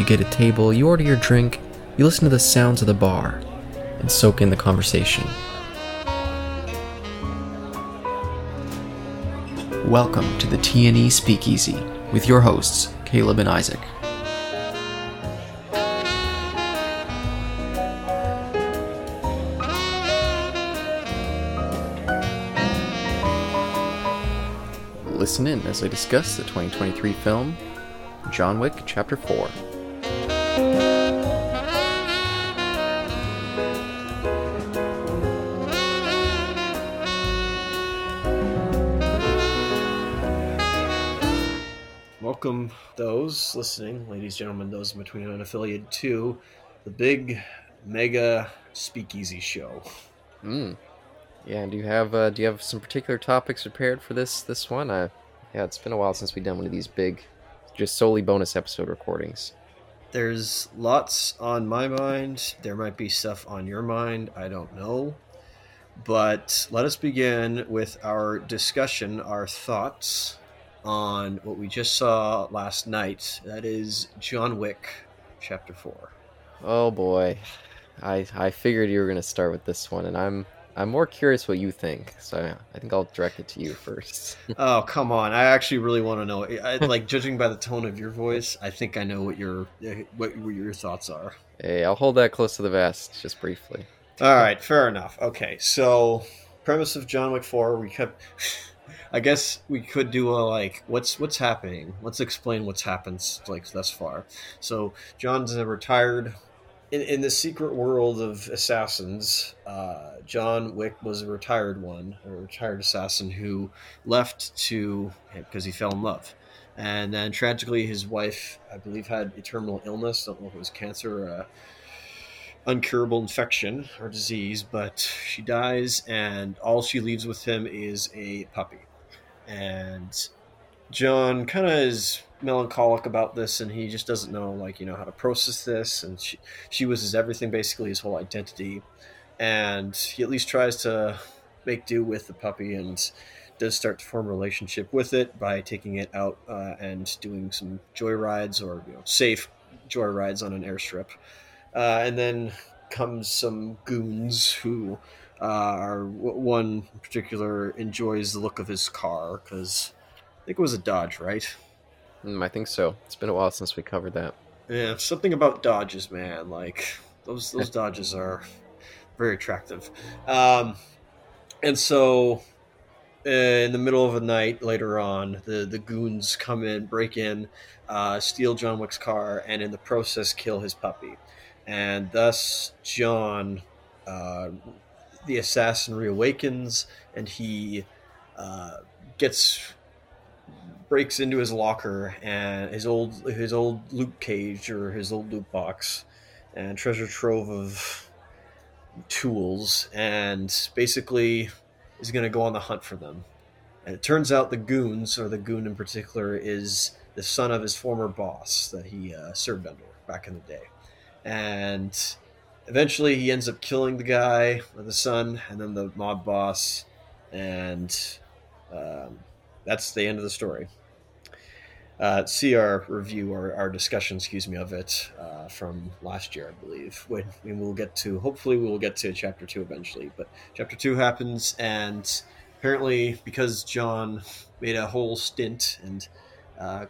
You get a table, you order your drink, you listen to the sounds of the bar, and soak in the conversation. Welcome to the TNE Speakeasy with your hosts, Caleb and Isaac. Listen in as I discuss the 2023 film John Wick Chapter 4. Those listening, ladies, and gentlemen, those in between unaffiliated, to the big mega speakeasy show. Mm. Yeah, and do you have uh, do you have some particular topics prepared for this this one? Uh, yeah, it's been a while since we've done one of these big, just solely bonus episode recordings. There's lots on my mind. There might be stuff on your mind. I don't know. But let us begin with our discussion, our thoughts on what we just saw last night. That is John Wick, Chapter 4. Oh boy, I I figured you were gonna start with this one, and I'm I'm more curious what you think. So I think I'll direct it to you first. oh come on! I actually really want to know. I, like judging by the tone of your voice, I think I know what your what, what your thoughts are. Hey, I'll hold that close to the vest, just briefly. All right, fair enough. Okay, so premise of John Wick Four, we kept. I guess we could do a like what's what's happening. Let's explain what's happened like thus far. So John's a retired in, in the secret world of assassins, uh, John Wick was a retired one, a retired assassin who left to because he fell in love. And then tragically, his wife, I believe, had a terminal illness. Don't know if it was cancer or uncurable infection or disease, but she dies, and all she leaves with him is a puppy and John kind of is melancholic about this, and he just doesn't know, like, you know, how to process this. And she, she was his everything, basically his whole identity. And he at least tries to make do with the puppy and does start to form a relationship with it by taking it out uh, and doing some joy rides or you know, safe joy rides on an airstrip. Uh, and then comes some goons who uh, one particular enjoys the look of his car because I think it was a Dodge, right? Mm, I think so. It's been a while since we covered that. Yeah, something about Dodges, man. Like those those Dodges are very attractive. Um, and so, uh, in the middle of the night, later on, the the goons come in, break in, uh, steal John Wick's car, and in the process, kill his puppy. And thus, John uh, the assassin reawakens and he uh, gets breaks into his locker and his old his old loot cage or his old loot box and treasure trove of tools and basically is going to go on the hunt for them. And it turns out the goons or the goon in particular is the son of his former boss that he uh, served under back in the day. And eventually he ends up killing the guy the son and then the mob boss and um, that's the end of the story. Uh, see our review or our discussion excuse me of it uh, from last year i believe when, when we'll get to hopefully we will get to chapter two eventually but chapter two happens and apparently because john made a whole stint and uh,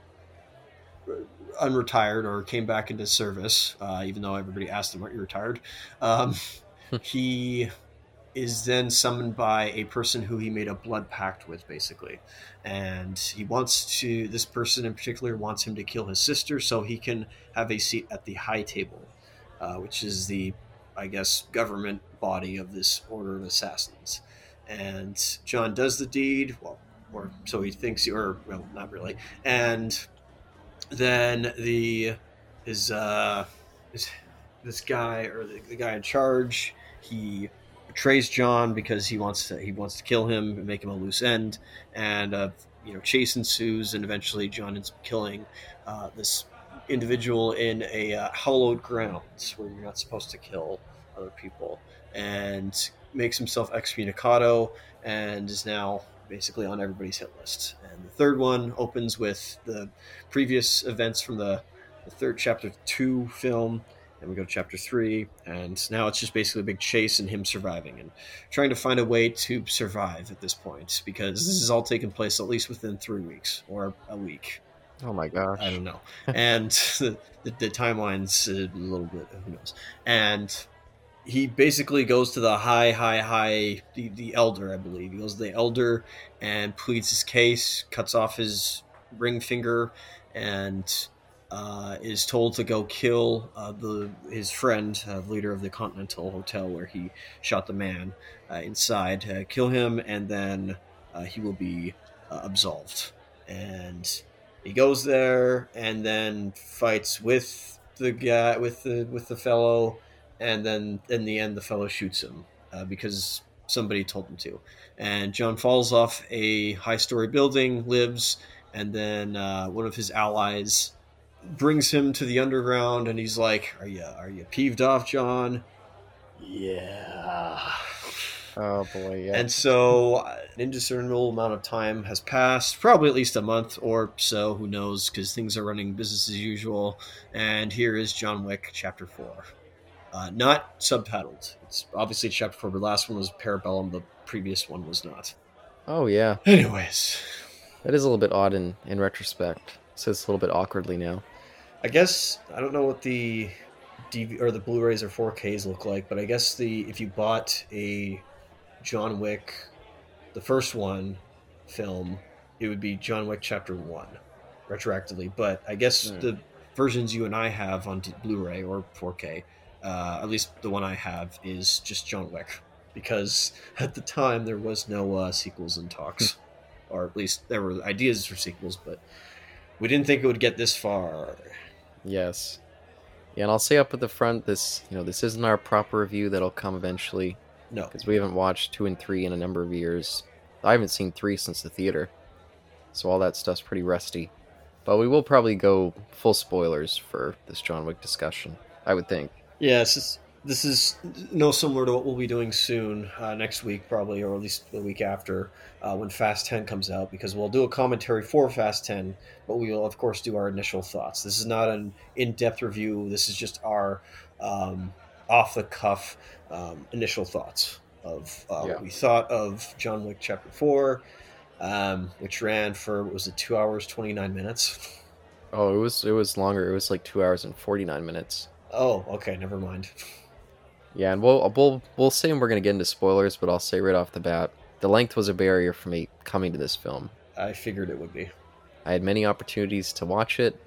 unretired or came back into service, uh, even though everybody asked him, "Aren't you retired?" Um, he is then summoned by a person who he made a blood pact with, basically, and he wants to. This person in particular wants him to kill his sister so he can have a seat at the High Table, uh, which is the, I guess, government body of this order of assassins. And John does the deed, well, or so he thinks, or well, not really, and then the is uh his this guy or the, the guy in charge, he betrays John because he wants to he wants to kill him and make him a loose end, and uh, you know chase ensues, and eventually John ends up killing uh, this individual in a uh, hallowed grounds where you're not supposed to kill other people, and makes himself excommunicado and is now basically on everybody's hit list. And the third one opens with the previous events from the, the third chapter two film. And we go to chapter three, and now it's just basically a big chase and him surviving and trying to find a way to survive at this point because this mm-hmm. is all taking place at least within three weeks or a week. Oh my gosh. I don't know. and the, the, the timeline's uh, a little bit, who knows. And he basically goes to the high, high, high, the, the elder, I believe. He goes to the elder and pleads his case, cuts off his ring finger, and uh, is told to go kill uh, the his friend, uh, leader of the Continental Hotel where he shot the man uh, inside. Uh, kill him, and then uh, he will be absolved. And he goes there, and then fights with the guy, with the with the fellow and then in the end the fellow shoots him uh, because somebody told him to and john falls off a high story building lives and then uh, one of his allies brings him to the underground and he's like are you are you peeved off john yeah Oh boy, yeah. and so uh, an indiscernible amount of time has passed, probably at least a month or so, who knows, because things are running business as usual. And here is John Wick, Chapter 4 uh, not subtitled. It's obviously chapter four, but the last one was Parabellum. The previous one was not. Oh yeah. Anyways, that is a little bit odd in in retrospect. So it's a little bit awkwardly now. I guess I don't know what the DV or the Blu-rays or 4Ks look like, but I guess the if you bought a John Wick, the first one film, it would be John Wick Chapter One, retroactively. But I guess mm. the versions you and I have on Blu-ray or 4K uh, at least the one I have, is just John Wick. Because at the time there was no uh, sequels in talks, hmm. or at least there were ideas for sequels, but we didn't think it would get this far. Yes, yeah, and I'll say up at the front, this you know this isn't our proper review that'll come eventually. No, because we haven't watched two and three in a number of years. I haven't seen three since the theater, so all that stuff's pretty rusty. But we will probably go full spoilers for this John Wick discussion. I would think. Yes, this is no similar to what we'll be doing soon, uh, next week probably, or at least the week after, uh, when Fast 10 comes out, because we'll do a commentary for Fast 10, but we will, of course, do our initial thoughts. This is not an in depth review, this is just our um, off the cuff um, initial thoughts of uh, yeah. what we thought of John Wick Chapter 4, um, which ran for, was it, two hours, 29 minutes? Oh, it was it was longer. It was like two hours and forty nine minutes. Oh, okay, never mind. Yeah, and we'll we'll we'll say we're gonna get into spoilers, but I'll say right off the bat, the length was a barrier for me coming to this film. I figured it would be. I had many opportunities to watch it,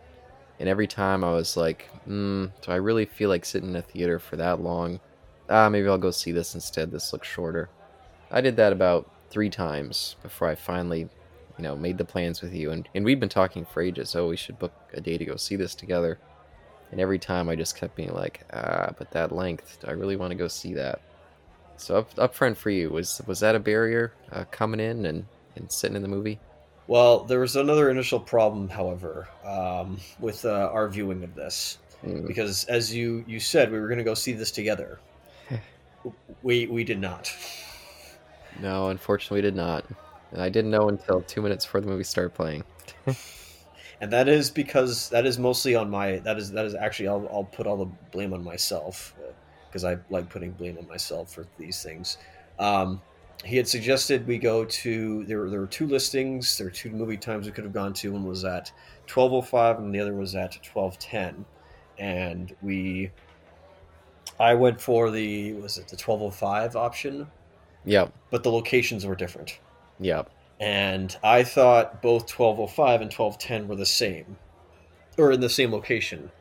and every time I was like, hmm, do I really feel like sitting in a theater for that long? Ah, maybe I'll go see this instead. This looks shorter. I did that about three times before I finally, you know, made the plans with you. And, and we've been talking for ages. Oh, we should book a day to go see this together. And every time I just kept being like, ah, but that length, do I really want to go see that? So up, up front for you, was was that a barrier uh, coming in and, and sitting in the movie? Well, there was another initial problem, however, um, with uh, our viewing of this, mm. because as you you said, we were going to go see this together. we we did not. No, unfortunately, we did not. And I didn't know until two minutes before the movie started playing. and that is because that is mostly on my that is that is actually I'll, I'll put all the blame on myself because uh, I like putting blame on myself for these things. Um, he had suggested we go to there. There were two listings. There were two movie times we could have gone to. One was at twelve oh five, and the other was at twelve ten. And we, I went for the was it the twelve oh five option? Yeah. But the locations were different. Yeah and I thought both 1205 and 1210 were the same, or in the same location,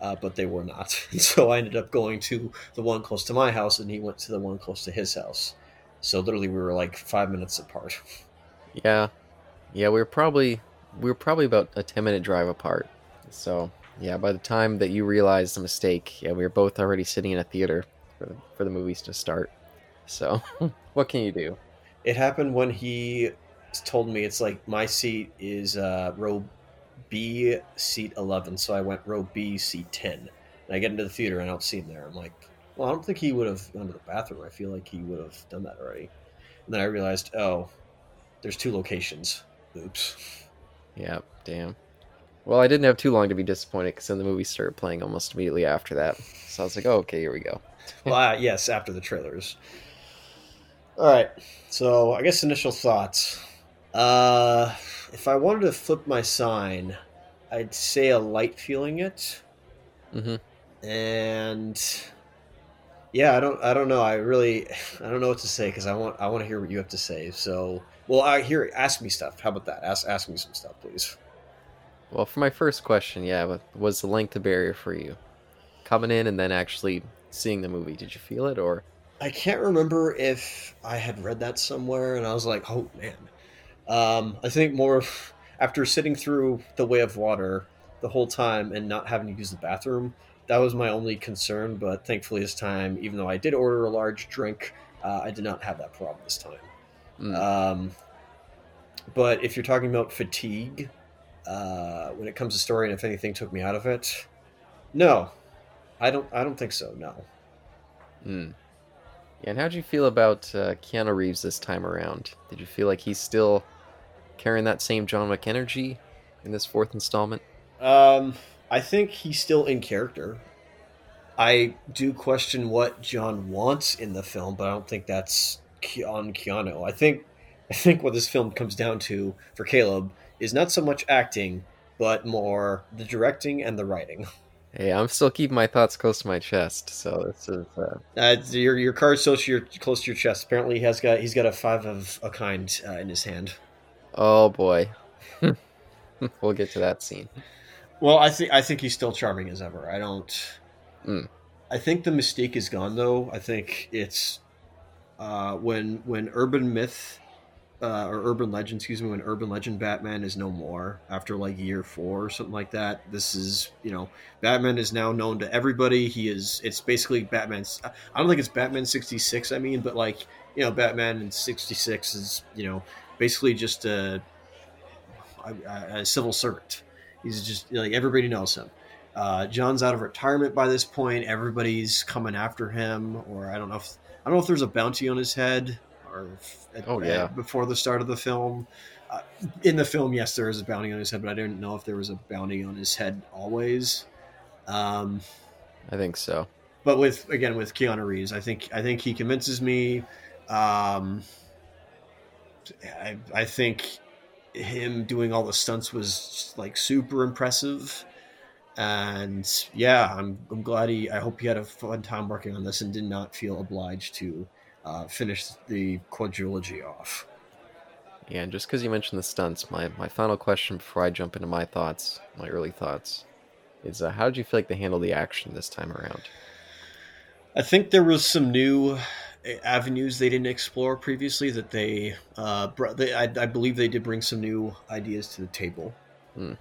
uh, but they were not. And so I ended up going to the one close to my house, and he went to the one close to his house. So literally, we were like five minutes apart. Yeah, yeah, we were probably we were probably about a ten minute drive apart. So Yeah, by the time that you realized the mistake, yeah, we were both already sitting in a theater for the, for the movies to start. So, what can you do? It happened when he told me it's like my seat is uh, row B, seat 11. So I went row B, seat 10. And I get into the theater and I don't see him there. I'm like, well, I don't think he would have gone to the bathroom. I feel like he would have done that already. And then I realized, oh, there's two locations. Oops. Yeah, damn. Well, I didn't have too long to be disappointed because then the movie started playing almost immediately after that. So I was like, oh, okay, here we go. well, uh, yes, after the trailers. All right. So I guess initial thoughts. Uh, if I wanted to flip my sign, I'd say a light feeling it. Mm-hmm. And yeah, I don't, I don't know. I really, I don't know what to say because I want, I want to hear what you have to say. So, well, I hear. Ask me stuff. How about that? Ask, ask me some stuff, please. Well, for my first question, yeah, was the length a barrier for you? Coming in and then actually seeing the movie, did you feel it or? I can't remember if I had read that somewhere and I was like, oh man. Um, I think more after sitting through The Way of Water the whole time and not having to use the bathroom, that was my only concern. But thankfully, this time, even though I did order a large drink, uh, I did not have that problem this time. Mm. Um, but if you're talking about fatigue, uh, when it comes to story, and if anything took me out of it, no, I don't. I don't think so. No. Hmm. Yeah, and how'd you feel about uh, Keanu Reeves this time around? Did you feel like he's still carrying that same John Wick energy in this fourth installment? Um, I think he's still in character. I do question what John wants in the film, but I don't think that's on Keanu. I think I think what this film comes down to for Caleb is not so much acting, but more the directing and the writing. Hey, I'm still keeping my thoughts close to my chest, so this is uh... Uh, your your card's still to your, close to your chest. Apparently, he has got he's got a five of a kind uh, in his hand. Oh boy, we'll get to that scene. Well, I think I think he's still charming as ever. I don't. Mm. I think the mistake is gone though. I think it's uh, when when urban myth uh, or urban legend, excuse me, when urban legend Batman is no more after like year four or something like that. This is you know Batman is now known to everybody. He is it's basically Batman's. I don't think it's Batman sixty six. I mean, but like you know Batman in sixty six is you know basically just a, a, a civil servant. He's just like everybody knows him. Uh, John's out of retirement by this point. Everybody's coming after him, or I don't know if I don't know if there's a bounty on his head or at, oh yeah before the start of the film. Uh, in the film, yes, there is a bounty on his head, but I didn't know if there was a bounty on his head always. Um, I think so. But with again with Keanu Reeves, I think I think he convinces me. Um, I, I think him doing all the stunts was like super impressive and yeah I'm, I'm glad he i hope he had a fun time working on this and did not feel obliged to uh, finish the quadrilogy off. Yeah, and just because you mentioned the stunts, my, my final question before I jump into my thoughts, my early thoughts, is uh, how did you feel like they handled the action this time around? I think there was some new avenues they didn't explore previously that they, uh, brought, they I, I, believe they did bring some new ideas to the table. Hmm.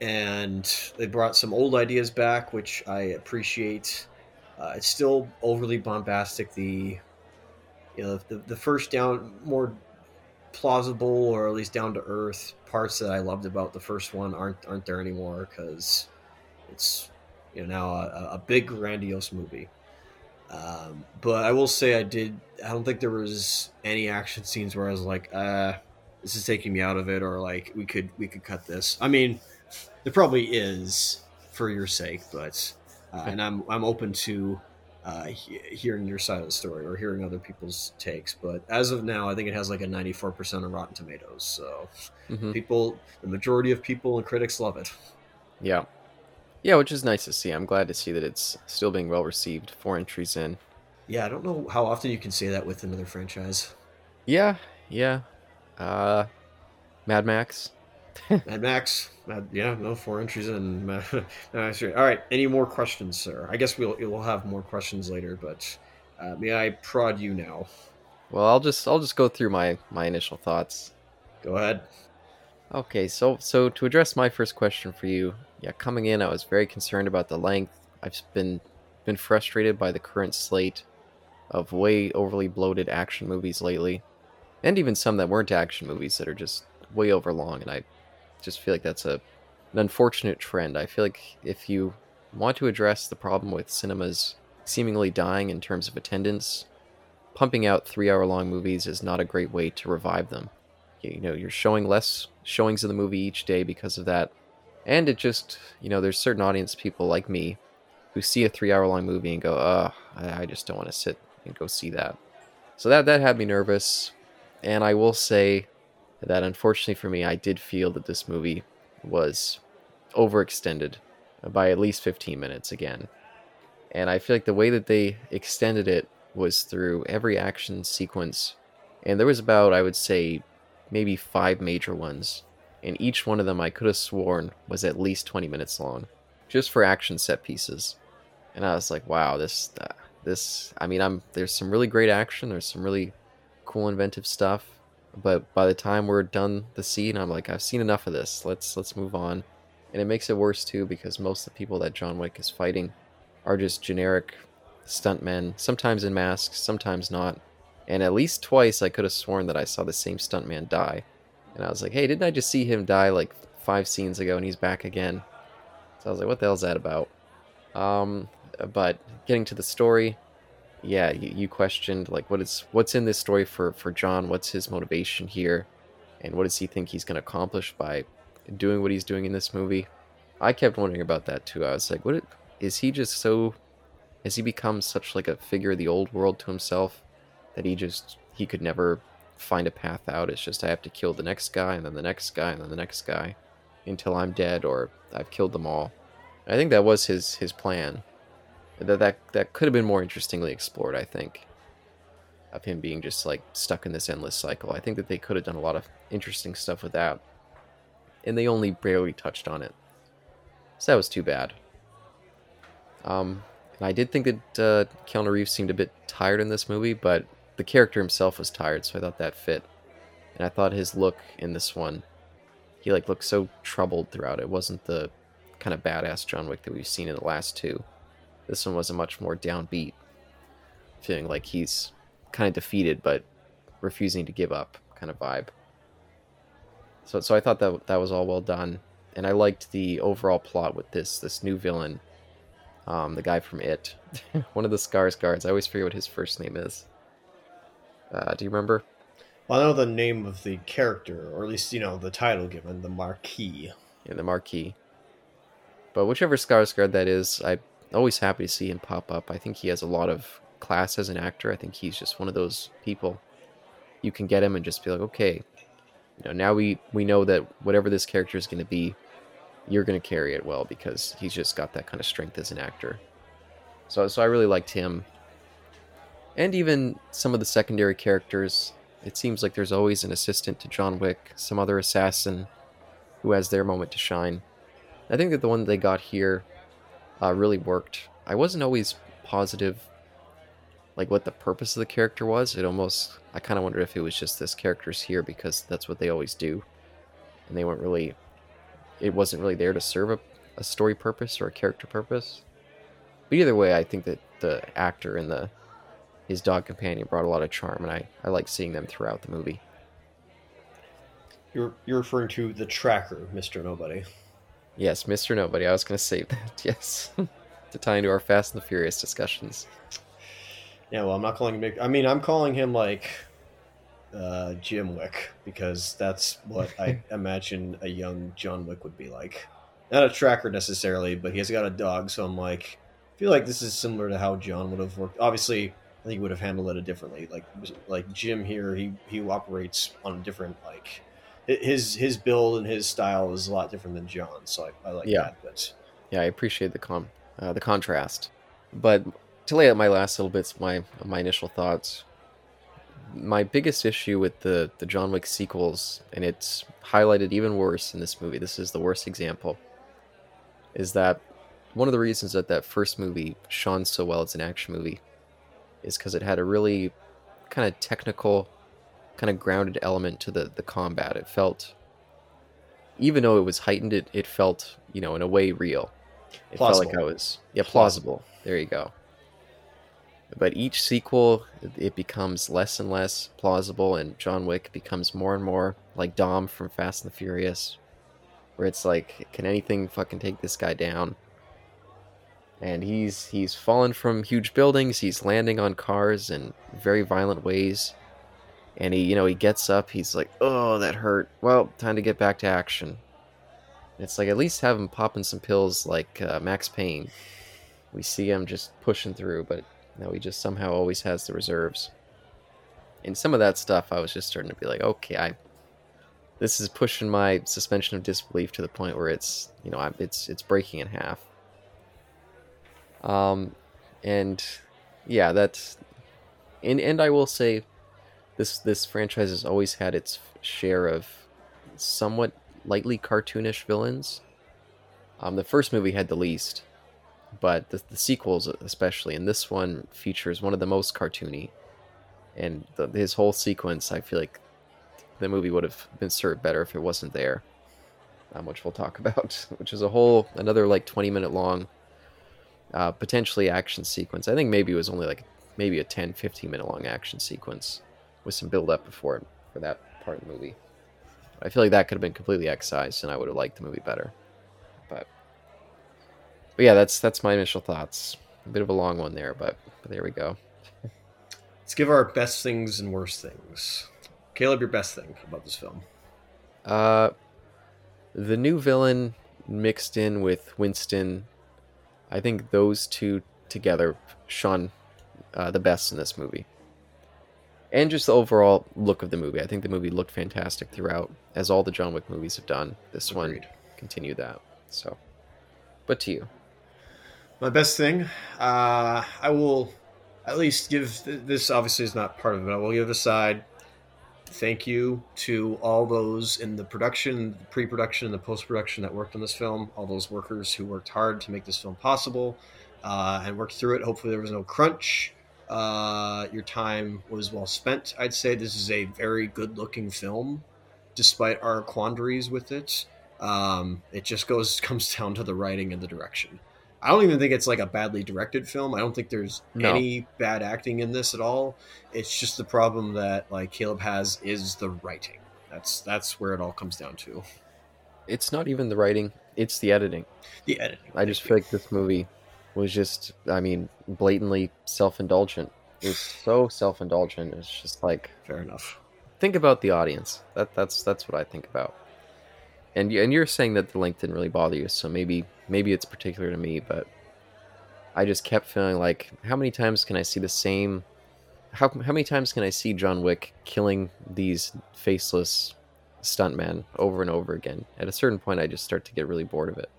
And they brought some old ideas back, which I appreciate. Uh, it's still overly bombastic. The you know the, the first down more plausible or at least down to earth parts that I loved about the first one aren't aren't there anymore because it's you know now a, a big grandiose movie. Um, but I will say I did. I don't think there was any action scenes where I was like, uh, "This is taking me out of it," or like, "We could we could cut this." I mean, there probably is for your sake, but uh, and I'm I'm open to uh, he- hearing your side of the story or hearing other people's takes. But as of now, I think it has like a 94% of Rotten Tomatoes. So mm-hmm. people, the majority of people and critics love it. Yeah. Yeah, which is nice to see. I'm glad to see that it's still being well received. Four entries in. Yeah, I don't know how often you can say that with another franchise. Yeah, yeah. Uh, Mad Max. Mad Max. Mad, yeah, no four entries in. Mad, Max. All right. Any more questions, sir? I guess we'll we'll have more questions later, but uh, may I prod you now? Well, I'll just I'll just go through my my initial thoughts. Go ahead. Okay, so so to address my first question for you, yeah, coming in, I was very concerned about the length. I've been been frustrated by the current slate of way overly bloated action movies lately, and even some that weren't action movies that are just way over long. And I just feel like that's a an unfortunate trend. I feel like if you want to address the problem with cinemas seemingly dying in terms of attendance, pumping out three hour long movies is not a great way to revive them. You know, you're showing less showings of the movie each day because of that. And it just, you know, there's certain audience people like me who see a three hour long movie and go, oh, I, I just don't want to sit and go see that. So that, that had me nervous. And I will say that unfortunately for me, I did feel that this movie was overextended by at least 15 minutes again. And I feel like the way that they extended it was through every action sequence. And there was about, I would say, maybe five major ones. And each one of them I could have sworn was at least 20 minutes long, just for action set pieces. And I was like, wow, this, uh, this, I mean, I'm, there's some really great action, there's some really cool, inventive stuff. But by the time we're done the scene, I'm like, I've seen enough of this. Let's let's move on. And it makes it worse too because most of the people that John Wick is fighting are just generic stuntmen, sometimes in masks, sometimes not. And at least twice I could have sworn that I saw the same stuntman die. And I was like, hey, didn't I just see him die like five scenes ago and he's back again? So I was like, what the hell's that about? Um, but getting to the story, yeah, you, you questioned like what is what's in this story for for John? What's his motivation here, and what does he think he's going to accomplish by doing what he's doing in this movie? I kept wondering about that too. I was like, what is he just so has he become such like a figure of the old world to himself that he just he could never find a path out. It's just i have to kill the next guy and then the next guy and then the next guy until i'm dead or i've killed them all. I think that was his his plan. That that, that could have been more interestingly explored i think of him being just like stuck in this endless cycle. I think that they could have done a lot of interesting stuff with that and they only barely touched on it. So that was too bad. Um and I did think that uh, Keanu Reeves seemed a bit tired in this movie, but the character himself was tired, so I thought that fit. And I thought his look in this one, he like looked so troubled throughout. It wasn't the kind of badass John Wick that we've seen in the last two. This one was a much more downbeat, feeling like he's kind of defeated but refusing to give up kind of vibe. So, so I thought that that was all well done, and I liked the overall plot with this this new villain um, the guy from It, one of the Skarsgårds. I always forget what his first name is. Uh, do you remember? Well, I know the name of the character, or at least you know the title given, the Marquis. Yeah, the Marquis. But whichever Skarsgård that is, I'm always happy to see him pop up. I think he has a lot of class as an actor. I think he's just one of those people. You can get him and just be like, okay, you know, now we we know that whatever this character is going to be, you're going to carry it well because he's just got that kind of strength as an actor. So, so I really liked him. And even some of the secondary characters. It seems like there's always an assistant to John Wick, some other assassin who has their moment to shine. I think that the one they got here uh, really worked. I wasn't always positive, like what the purpose of the character was. It almost, I kind of wondered if it was just this character's here because that's what they always do, and they weren't really it wasn't really there to serve a, a story purpose or a character purpose. But either way, I think that the actor and the his dog companion brought a lot of charm, and I, I like seeing them throughout the movie. You're you're referring to the tracker, Mister Nobody. Yes, Mister Nobody. I was going to say that. Yes, to tie into our Fast and the Furious discussions. Yeah, well, I'm not calling him. I mean, I'm calling him like uh, Jim Wick because that's what I imagine a young John Wick would be like. Not a tracker necessarily, but he has got a dog, so I'm like, I feel like this is similar to how John would have worked. Obviously, I think he would have handled it differently. Like like Jim here, he he operates on a different like his his build and his style is a lot different than John, so I, I like yeah. that. But yeah, I appreciate the com uh, the contrast. But to lay out my last little bits, my my initial thoughts my biggest issue with the the John Wick sequels, and it's highlighted even worse in this movie. This is the worst example. Is that one of the reasons that that first movie shone so well as an action movie is because it had a really kind of technical, kind of grounded element to the the combat. It felt even though it was heightened, it, it felt you know in a way real. It felt like I Plausible. was yeah plausible. There you go. But each sequel, it- it becomes less and less plausible, and John Wick becomes more and more like Dom from Fast and the Furious, where it's like, can anything fucking take this guy down? And he's he's fallen from huge buildings. He's landing on cars in very violent ways, and he you know he gets up. He's like, oh that hurt. Well, time to get back to action. It's like at least have him popping some pills like uh, Max Payne. We see him just pushing through, but now he just somehow always has the reserves. And some of that stuff, I was just starting to be like, okay, I, this is pushing my suspension of disbelief to the point where it's, you know, I'm, it's it's breaking in half. Um, and yeah, that's, and and I will say, this this franchise has always had its share of somewhat lightly cartoonish villains. Um, the first movie had the least, but the, the sequels especially, and this one features one of the most cartoony. And the, his whole sequence, I feel like the movie would have been served better if it wasn't there, um, which we'll talk about. Which is a whole another like twenty minute long, uh, potentially action sequence. I think maybe it was only like maybe a 10, 15 minute long action sequence with some build up before it for that part of the movie. I feel like that could have been completely excised, and I would have liked the movie better. But, but yeah, that's that's my initial thoughts. A bit of a long one there, but, but there we go. Let's give our best things and worst things. Caleb, your best thing about this film. Uh, the new villain mixed in with Winston, I think those two together shone uh, the best in this movie. And just the overall look of the movie. I think the movie looked fantastic throughout, as all the John Wick movies have done. This one Agreed. continued that. So, but to you, My best thing, uh, I will at least give this. Obviously, is not part of it. But I will give it aside. Thank you to all those in the production, the pre-production, and the post-production that worked on this film. All those workers who worked hard to make this film possible uh, and worked through it. Hopefully, there was no crunch. Uh, your time was well spent. I'd say this is a very good-looking film, despite our quandaries with it. Um, it just goes comes down to the writing and the direction. I don't even think it's like a badly directed film. I don't think there's No. any bad acting in this at all. It's just the problem that like Caleb has is the writing. That's that's where it all comes down to. it's not even the writing; it's the editing. The editing. I just feel like this movie was just, I mean, blatantly self-indulgent. It's so self-indulgent. It's just like fair enough. think about the audience. That that's that's what I think about. And and you're saying that the length didn't really bother you, so maybe maybe it's particular to me, but I just kept feeling like how many times can I see the same how how many times can I see John Wick killing these faceless stuntmen over and over again? At a certain point I just start to get really bored of it.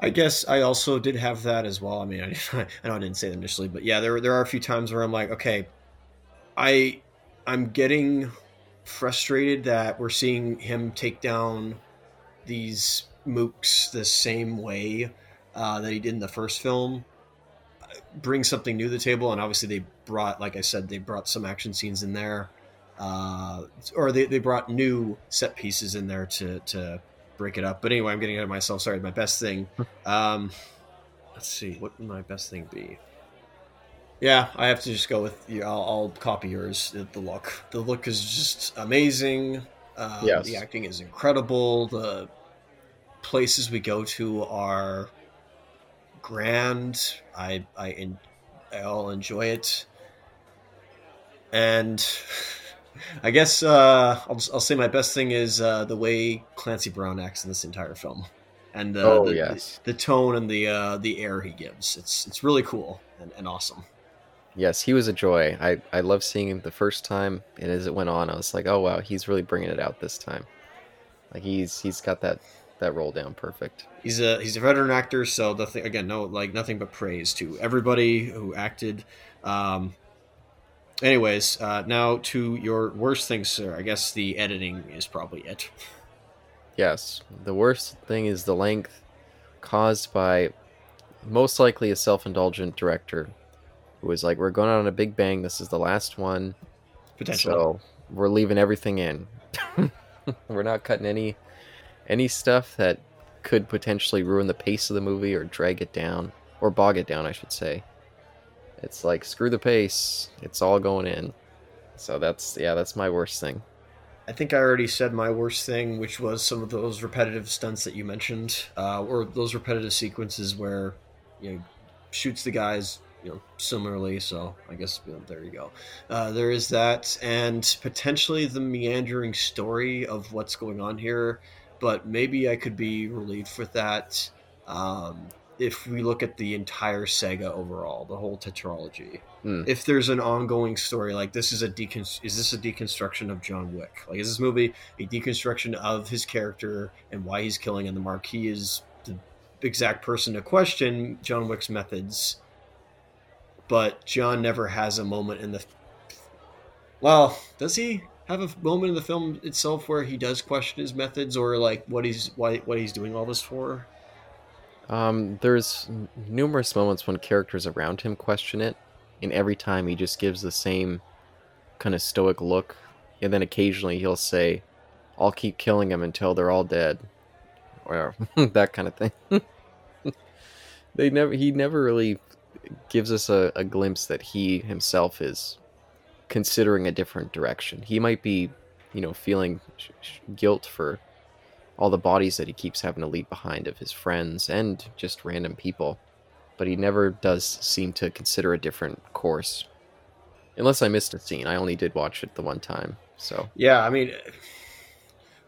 I guess I also did have that as well. I mean, I, I know I didn't say that initially, but yeah, there there are a few times where I'm like, okay, I I'm getting frustrated that we're seeing him take down these mooks the same way uh, that he did in the first film. Bring something new to the table, and obviously they brought, like I said, they brought some action scenes in there, uh, or they, they brought new set pieces in there to to break it up. But anyway, I'm getting ahead of myself. Sorry, my best thing. Um, let's see, what would my best thing be? Yeah, I have to just go with you. I'll, I'll copy yours. The look, the look is just amazing. Um, Yes. The acting is incredible. The places we go to are grand. I I en- I'll enjoy it. And I guess uh, I'll I'll say my best thing is uh, the way Clancy Brown acts in this entire film, and uh, Oh, the, yes. the, the tone and the uh, the air he gives. It's it's really cool and, and awesome. Yes, he was a joy. I I love seeing him the first time, and as it went on, I was like, oh wow, he's really bringing it out this time. Like he's he's got that that roll down perfect. He's a he's a veteran actor, so the thing again, no like nothing but praise to everybody who acted. Um, anyways, uh, now to your worst things, sir. I guess the editing is probably it. Yes, the worst thing is the length caused by most likely a self-indulgent director who was like, "We're going out on a big bang. This is the last one, Potentially. so we're leaving everything in. we're not cutting any any stuff that could potentially ruin the pace of the movie or drag it down or bog it down, I should say. It's like screw the pace. It's all going in. So that's yeah, that's my worst thing. I think I already said my worst thing, which was some of those repetitive stunts that you mentioned, uh, or those repetitive sequences where you know shoots the guys you know similarly. So I guess you know, there you go. Uh, there is that, and potentially the meandering story of what's going on here. But maybe I could be relieved with that. Um, if we look at the entire saga overall, the whole tetralogy, Mm. if there's an ongoing story, like this is a decon, is this a deconstruction of John Wick? Like is this movie a deconstruction of his character and why he's killing? And the Marquis is the exact person to question John Wick's methods, but John never has a moment in the. Well, does he have a moment in the film itself where he does question his methods or like what he's why what he's doing all this for? Um, there's numerous moments when characters around him question it, and every time he just gives the same kind of stoic look, and then occasionally he'll say, "I'll keep killing them until they're all dead," or that kind of thing. they never, he never really gives us a, a glimpse that he himself is considering a different direction. He might be, you know, feeling sh- sh- guilt for all the bodies that he keeps having to leave behind of his friends and just random people. But he never does seem to consider a different course. Unless I missed a scene. I only did watch it the one time. So, Yeah, I mean,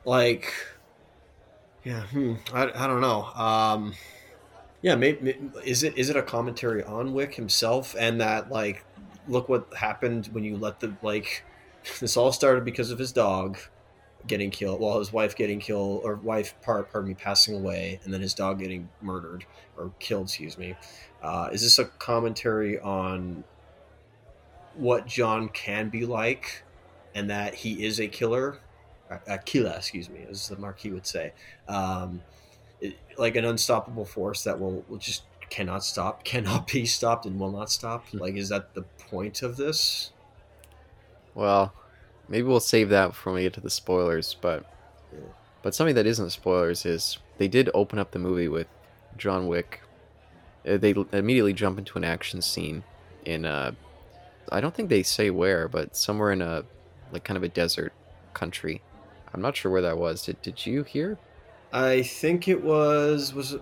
like, yeah, hmm, I, I don't know. Um, yeah, maybe, is it is it a commentary on Wick himself and that like, look what happened when you let the like, this all started because of his dog getting killed, well, his wife getting killed or wife part pardon me passing away, and then his dog getting murdered or killed, excuse me. Uh, is this a commentary on what John can be like? and that he is a killer, a killer, excuse me, as the Marquis would say, um, like an unstoppable force that will, will just cannot stop, cannot be stopped, and will not stop. Like, is that the point of this? well, maybe we'll save that for when we get to the spoilers. But, Yeah. but something that isn't spoilers is they did open up the movie with John Wick. Uh, They immediately jump into an action scene in uh, I don't think they say where, but somewhere in a like kind of a desert country. I'm not sure where that was. Did did you hear? I think it was was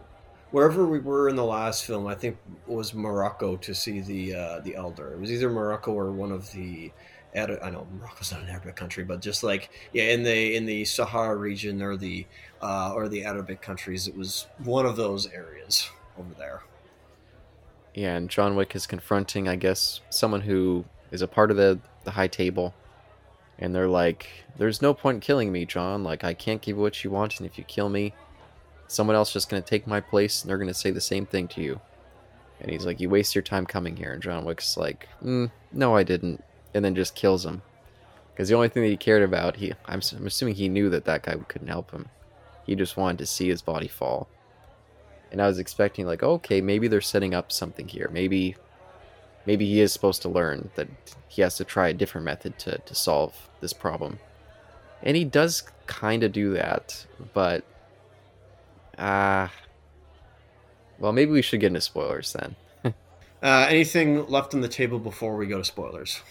wherever we were in the last film. I think was Morocco to see the uh, the elder. It was either Morocco or one of the. I know Morocco's not an Arabic country, but just like yeah, in the in the Sahara region or the uh, or the Arabic countries, it was one of those areas over there. Yeah, and John Wick is confronting, I guess, someone who is a part of the the high table, and they're like, "There's no point killing me, John. Like, I can't give you what you want, and if you kill me, someone else just gonna take my place, and they're gonna say the same thing to you." And he's like, "You waste your time coming here." And John Wick's like, mm, "No, I didn't," and then just kills him. Because the only thing that he cared about, he I'm, I'm assuming he knew that that guy couldn't help him. He just wanted to see his body fall. And I was expecting like, okay, maybe they're setting up something here. Maybe maybe he is supposed to learn that he has to try a different method to, to solve this problem. And he does kind of do that, but ah well, maybe we should get into spoilers then. Uh, anything left on the table before we go to spoilers?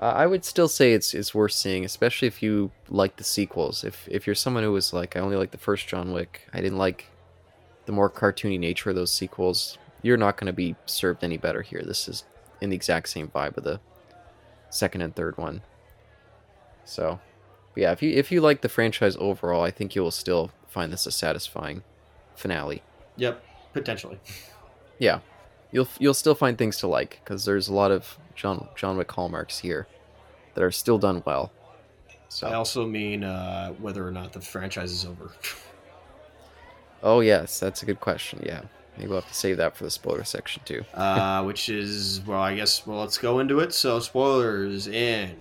Uh, I would still say it's it's worth seeing, especially if you like the sequels. If if you're someone who was like, I only like the first John Wick, I didn't like the more cartoony nature of those sequels. You're not going to be served any better here. This is in the exact same vibe of the second and third one. So, yeah, if you if you like the franchise overall, I think you will still find this a satisfying finale. Yep, potentially. Yeah, you'll you'll still find things to like because there's a lot of John John Wick hallmarks here that are still done well. So. I also mean uh, whether or not the franchise is over. Oh yes, that's a good question. Yeah, maybe we'll have to save that for the spoiler section too. uh, which is well, I guess. Well, let's go into it. So, spoilers in.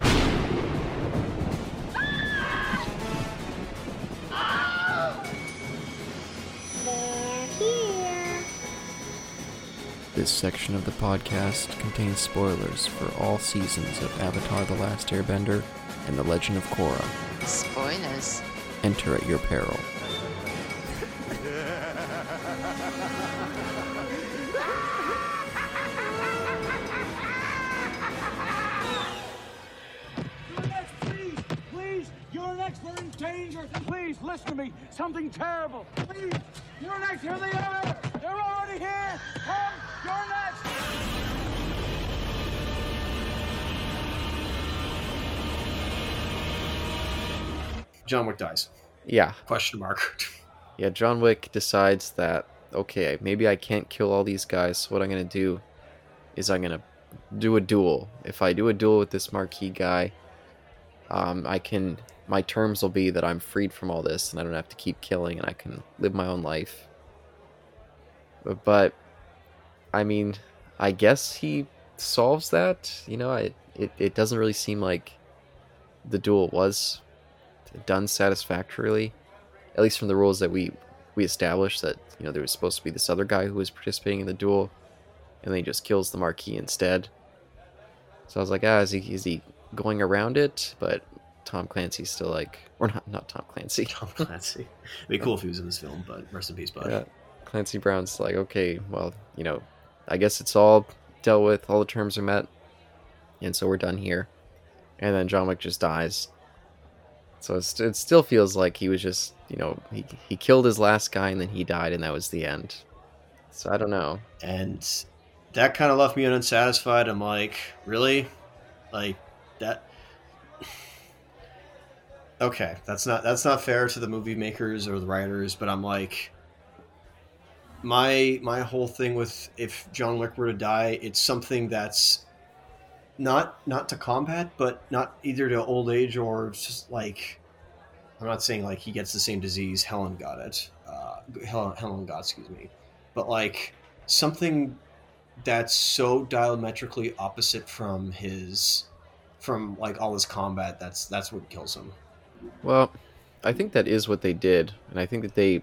This section of the podcast contains spoilers for all seasons of Avatar: The Last Airbender and The Legend of Korra. Spoilers. Enter at your peril. John Wick dies. Yeah, Question mark. yeah. John Wick decides that okay, maybe I can't kill all these guys. So what I'm gonna do is I'm gonna do a duel. If I do a duel with this Marquis guy, um, I can. My terms will be that I'm freed from all this, and I don't have to keep killing, and I can live my own life. But, I mean, I guess he solves that. You know, I, it it doesn't really seem like the duel was done satisfactorily, at least from the rules that we we established. That you know there was supposed to be this other guy who was participating in the duel, and then he just kills the Marquis instead. So I was like, ah, is he is he going around it? But Tom Clancy's still like, or not not Tom Clancy. Tom Clancy. It'd be cool if he was in this film, but rest in peace, bud. Yeah, Clancy Brown's like, okay, well, you know, I guess it's all dealt with, all the terms are met, and so we're done here. And then John Wick just dies. So it still feels like he was just, you know, he, he killed his last guy and then he died and that was the end. So I don't know. And that kind of left me unsatisfied. I'm like, really? Like that Okay, that's not that's not fair to the movie makers or the writers, but I'm like my my whole thing with if John Wick were to die, it's something that's not not to combat, but not either to old age or just like I'm not saying like he gets the same disease Helen got it, uh, Helen, Helen got, excuse me, but like something that's so diametrically opposite from his from like all his combat. That's that's what kills him. Well, I think that is what they did, and I think that they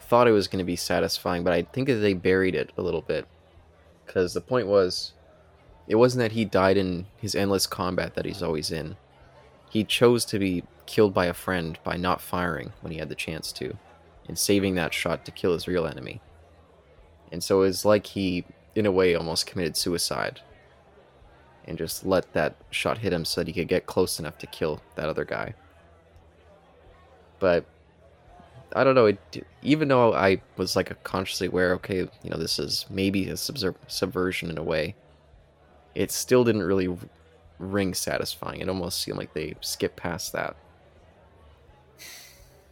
thought it was going to be satisfying, but I think that they buried it a little bit. Because the point was, it wasn't that he died in his endless combat that he's always in. He chose to be killed by a friend by not firing when he had the chance to, and saving that shot to kill his real enemy. And so it was like he, in a way, almost committed suicide. And just let that shot hit him so that he could get close enough to kill that other guy but I don't know. It, even though I was like consciously aware, okay, you know, this is maybe a subser- subversion in a way, it still didn't really ring satisfying. It almost seemed like they skipped past that.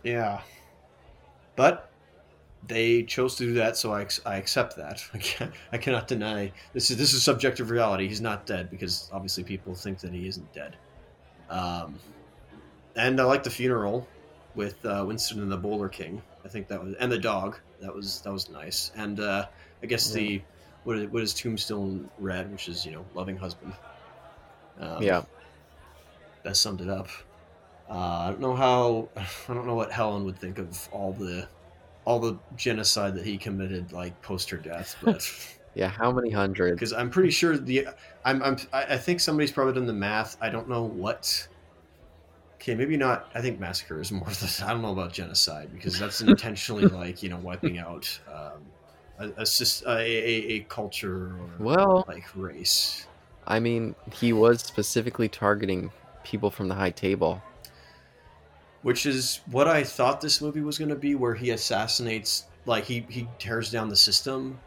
Yeah, but they chose to do that, so I, I accept that. I, can't, I cannot deny this is this is subjective reality. He's not dead because obviously people think that he isn't dead. Um, and I like the funeral with uh, Winston and the Bowery King. I think that was and the dog. That was that was nice. And uh, I guess Yeah. the what is, what is Tombstone read, which is you know loving husband. Um, yeah, that summed it up. Uh, I don't know how. I don't know what Helen would think of all the all the genocide that he committed, like post her death, but. yeah. How many hundred? because I'm pretty sure the I'm, I'm I I think somebody's probably done the math. I don't know what. Okay, maybe not. I think massacre is more. The, I don't know about genocide because that's intentionally like you know wiping out um, a, a, a, a, culture or Well, like race. I mean, he was specifically targeting people from the high table. Which is what I thought this movie was going to be, where he assassinates, like he he tears down the system,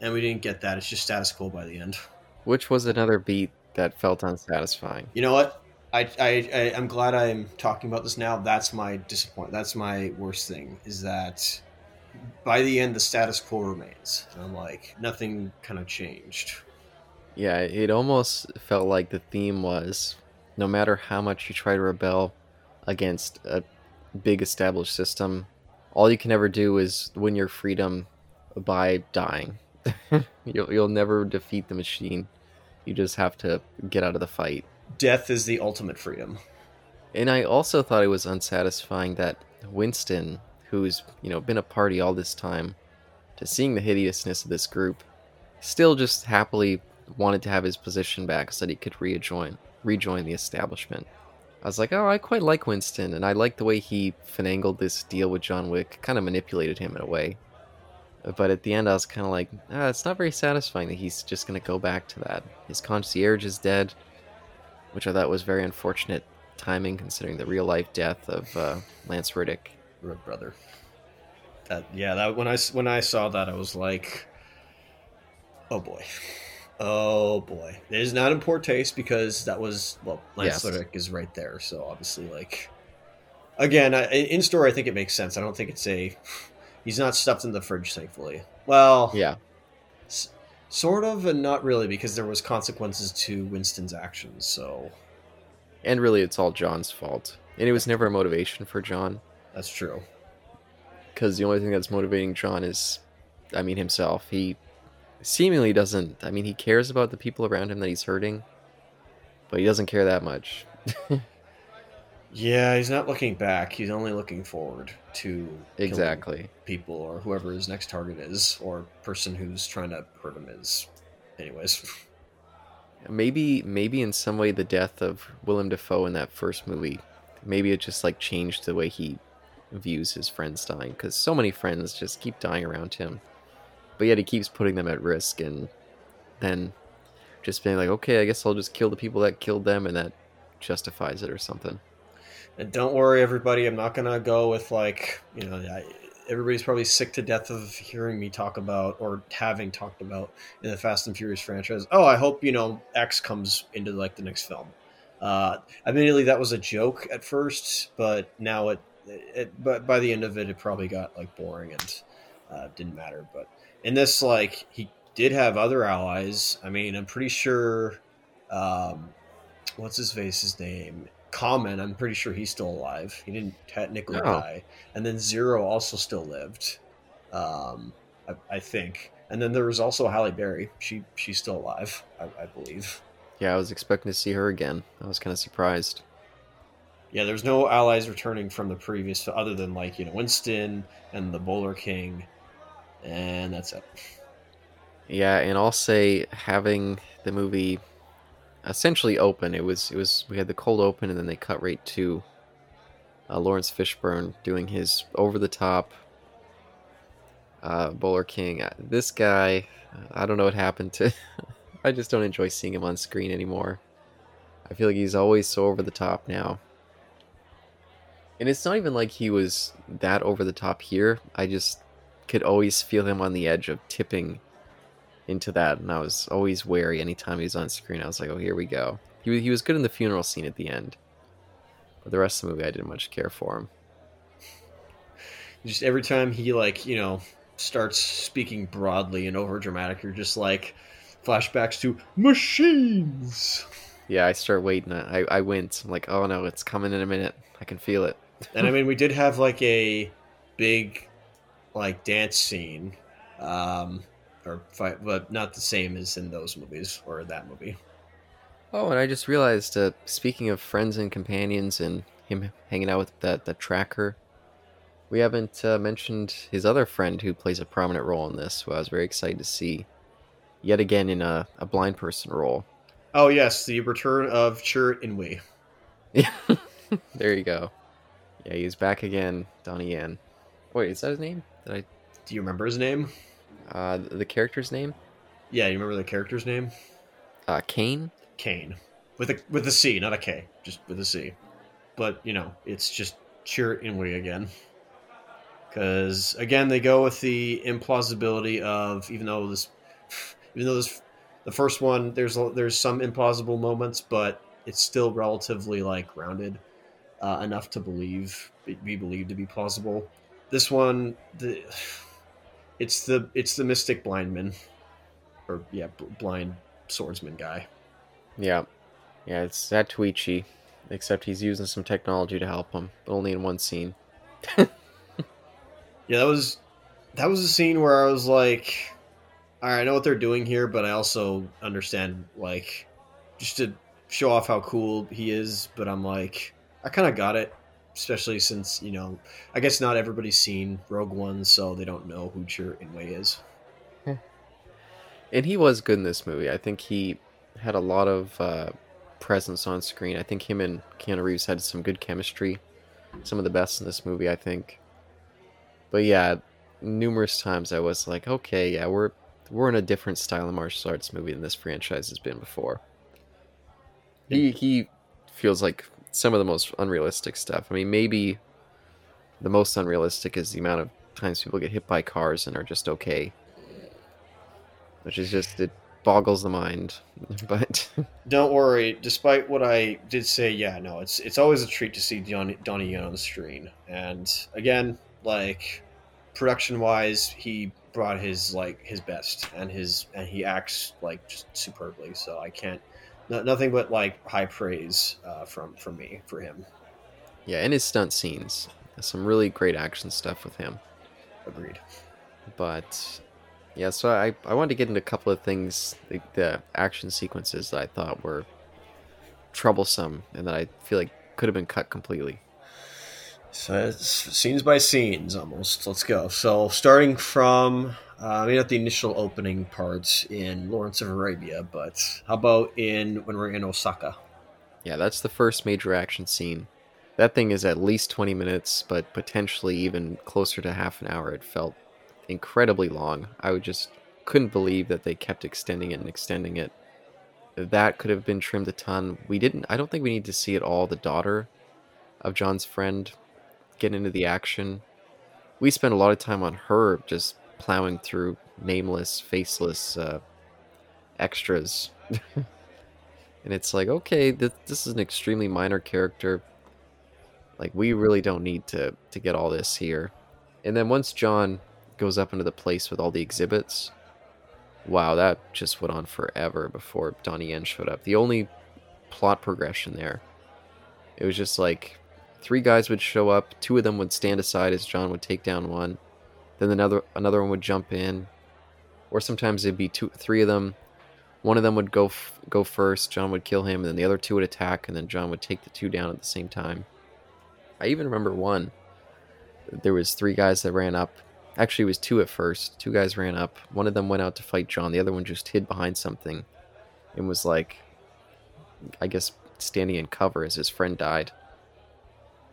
and we didn't get that. It's just status quo by the end. which was another beat that felt unsatisfying. You know what? I, I, I I'm glad I'm talking about this now. That's my disappointment. That's my worst thing is that by the end the status quo remains. And I'm like nothing kind of changed. Yeah, it almost felt like the theme was no matter how much you try to rebel against a big established system, all you can ever do is win your freedom by dying. you'll, you'll never defeat the machine. You just have to get out of the fight. Death is the ultimate freedom. And I also thought it was unsatisfying that Winston, who's, you know, been a party all this time, to seeing the hideousness of this group, still just happily wanted to have his position back so that he could rejoin rejoin the establishment. I was like, oh, I quite like Winston, and I like the way he finagled this deal with John Wick, kind of manipulated him in a way. But at the end, I was kind of like, ah, it's not very satisfying that he's just going to go back to that. His concierge is dead, which I thought was very unfortunate timing considering the real life death of uh, Lance Reddick. Road Brother. That yeah, that when I when I saw that, I was like, oh boy, oh boy. It is not in poor taste because that was well, Lance Yes. Is right there, so obviously like. Again, I, in store, I think it makes sense. I don't think it's a. He's not stuffed in the fridge, thankfully. Well, Yeah, S- sort of, and not really, because there was consequences to Winston's actions. So and really, it's all John's fault, and it was never a motivation for John that's true. because the only thing that's motivating John is, I mean, himself. He seemingly doesn't. I mean, he cares about the people around him that he's hurting, but he doesn't care that much. Yeah, he's not looking back. He's only looking forward to Exactly. people or whoever his next target is, or person who's trying to hurt him is. Anyways, Maybe, maybe in some way, the death of Willem Dafoe in that first movie, maybe it just like changed the way he views his friends dying because so many friends just keep dying around him, but yet he keeps putting them at risk and then just being like, okay, I guess I'll just kill the people that killed them, and that justifies it or something. and don't worry, everybody. I'm not gonna go with like you know. I, everybody's probably sick to death of hearing me talk about or having talked about in the Fast and Furious franchise. Oh, I hope you know X comes into like the next film. Uh, admittedly, that was a joke at first, but now it, it but by the end of it, it probably got like boring and uh, didn't matter. But in this, like he did have other allies. I mean, I'm pretty sure. Um, what's his face's name? Common. I'm pretty sure he's still alive. He didn't technically Oh. die. And then Zero also still lived. Um, I, I think. And then there was also Halle Berry. She she's still alive, I, I believe. Yeah, I was expecting to see her again. I was kind of surprised. Yeah, there's no allies returning from the previous, other than like you know Winston and the Bowery King, and that's it. Yeah, and I'll say having the movie essentially open, it was it was we had the cold open and then they cut right to uh, Laurence Fishburne doing his over the top uh, Bowery King. Uh, This guy, I don't know what happened to. I just don't enjoy seeing him on screen anymore. I feel like he's always so over the top now. And it's not even like he was that over the top here. I just could always feel him on the edge of tipping into that, and I was always wary anytime he was on screen. I was like, "Oh, here we go." He he was good in the funeral scene at the end, but the rest of the movie, I didn't much care for him. Just every time he like you know starts speaking broadly and over dramatic, you're just like flashbacks to machines. Yeah, I start waiting. I I went. I'm like, "Oh no, it's coming in a minute. I can feel it." And I mean, we did have like a big like dance scene, um, or fight, but not the same as in those movies or that movie. Oh, and I just realized. Uh, speaking of friends and companions, and him hanging out with that that tracker, we haven't uh, mentioned his other friend who plays a prominent role in this. Who I was very excited to see, yet again in a, a blind person role. Oh yes, the return of Chirrut Îmwe. Yeah, there you go. Yeah, he's back again, Donnie Yen. Wait, is that his name? Did I? Do you remember his name? Uh, the character's name? Yeah, you remember the character's name? Uh, Caine. Caine, with a with a C, not a K, just with a C. But you know, it's just Chirrut Îmwe again. Because again, they go with the implausibility of even though this, even though this, the first one there's there's some implausible moments, but it's still relatively like grounded uh, enough to believe be believed to be plausible. This one, the it's the it's the mystic blindman, or yeah, blind swordsman guy. Yeah, yeah, it's that Zatoichi, except he's using some technology to help him, but only in one scene. Yeah, that was that was a scene where I was like, all right, I know what they're doing here, but I also understand like just to show off how cool he is. But I'm like, I kind of got it, especially since you know, I guess not everybody's seen Rogue One, so they don't know who Chirrut Îmwe is. And he was good in this movie. I think he had a lot of uh, presence on screen. I think him and Keanu Reeves had some good chemistry, some of the best in this movie. I think. But yeah, numerous times I was like, okay, yeah, we're we're in a different style of martial arts movie than this franchise has been before. He he feels like some of the most unrealistic stuff. I mean, maybe the most unrealistic is the amount of times people get hit by cars and are just okay. Which is just it boggles the mind. But Don't worry. Despite what I did say, yeah, no, it's it's always a treat to see Donnie, Donnie Yen on the screen. And again, like production wise, he brought his like his best, and his and he acts like just superbly. So I can't, no, nothing but like high praise uh, from from me for him. yeah, and his stunt scenes. Some really great action stuff with him. Agreed. But yeah, so I, I wanted to get into a couple of things, the, the action sequences that I thought were troublesome and that I feel like could have been cut completely. So it's scenes by scenes almost. Let's go. So starting from uh, maybe not the initial opening parts in Lawrence of Arabia, but how about in when we're in Osaka? Yeah, that's the first major action scene. That thing is at least 20 minutes, but potentially even closer to half an hour. It felt incredibly long. I would just couldn't believe that they kept extending it and extending it. That could have been trimmed a ton. We didn't I don't think we need to see it all the daughter of John's friend get into the action. We spent a lot of time on her just plowing through nameless, faceless uh, extras. and it's like, okay, th- this is an extremely minor character. Like we really don't need to to get all this here. And then once John goes up into the place with all the exhibits, wow, that just went on forever before Donnie Yen showed up. The only plot progression there, it was just like three guys would show up, two of them would stand aside as John would take down one, then another another one would jump in, or sometimes it'd be two, three of them. One of them would go f- go first, John would kill him, and then the other two would attack, and then John would take the two down at the same time. I even remember one. There was three guys that ran up. Actually, it was two at first. Two guys ran up. One of them went out to fight John. The other one just hid behind something, and was like, I guess, standing in cover as his friend died.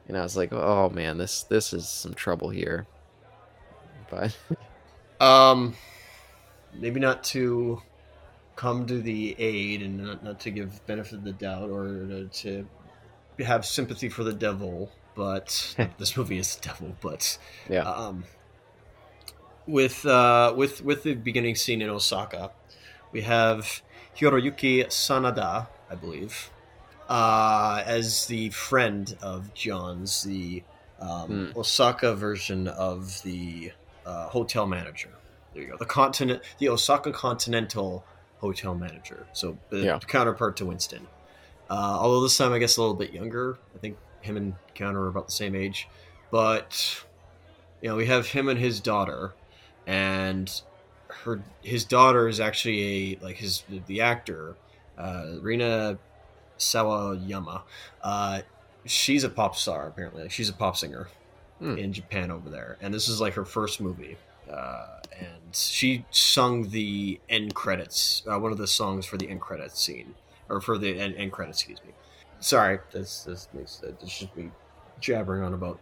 And I was like, oh man, this this is some trouble here. But Um, maybe not to come to the aid and not, not to give benefit of the doubt or to, to have sympathy for the devil, but this movie is the devil. But yeah, um, with uh, with with the beginning scene in Osaka, we have Hiroyuki Sanada, I believe, uh, as the friend of John's, the um, Osaka version of the uh, hotel manager. There you go. The continent, the Osaka Continental hotel manager. So the Yeah. counterpart to Winston. Uh, although this time I guess a little bit younger. I think him and Keanu are about the same age. But you know, we have him and his daughter, and her his daughter is actually a like his the actor, uh, Rina Sawayama. Uh, she's a pop star apparently. Like, she's a pop singer Hmm. in Japan over there, and this is like her first movie. Uh, and she sung the end credits, uh, one of the songs for the end credits scene, or for the end, end credits, excuse me. Sorry, this this makes this should be jabbering on about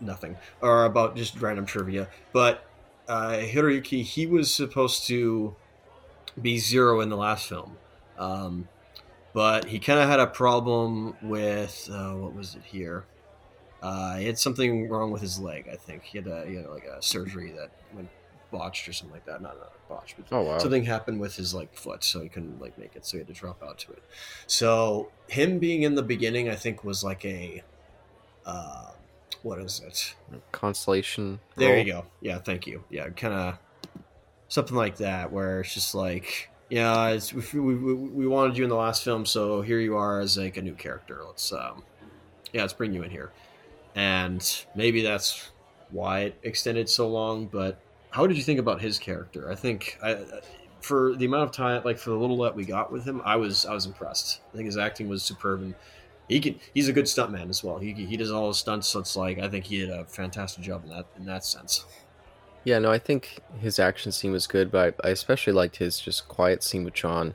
nothing or about just random trivia. But uh, Hiroyuki, he was supposed to be zero in the last film, um, but he kind of had a problem with uh, what was it here? Uh, he had something wrong with his leg. I think he had a he had like a surgery that went botched or something like that. Not not botched, but Oh, wow. something happened with his like foot, so he couldn't like make it. So he had to drop out to it. So him being in the beginning, I think, was like a uh, what is it? constellation. There role. you go. Yeah, thank you. Yeah, kind of something like that, where it's just like, yeah, it's, we, we, we wanted you in the last film, so here you are as like a new character. Let's, um, yeah, let's bring you in here, and maybe that's why it extended so long. But how did you think about his character? I think I, for the amount of time, like for the little that we got with him, I was I was impressed. I think his acting was superb and. He can. He's a good stuntman as well. He, he does all his stunts, so it's like I think he did a fantastic job in that in that sense. Yeah, no, I think his action scene was good, but I, especially liked his just quiet scene with John,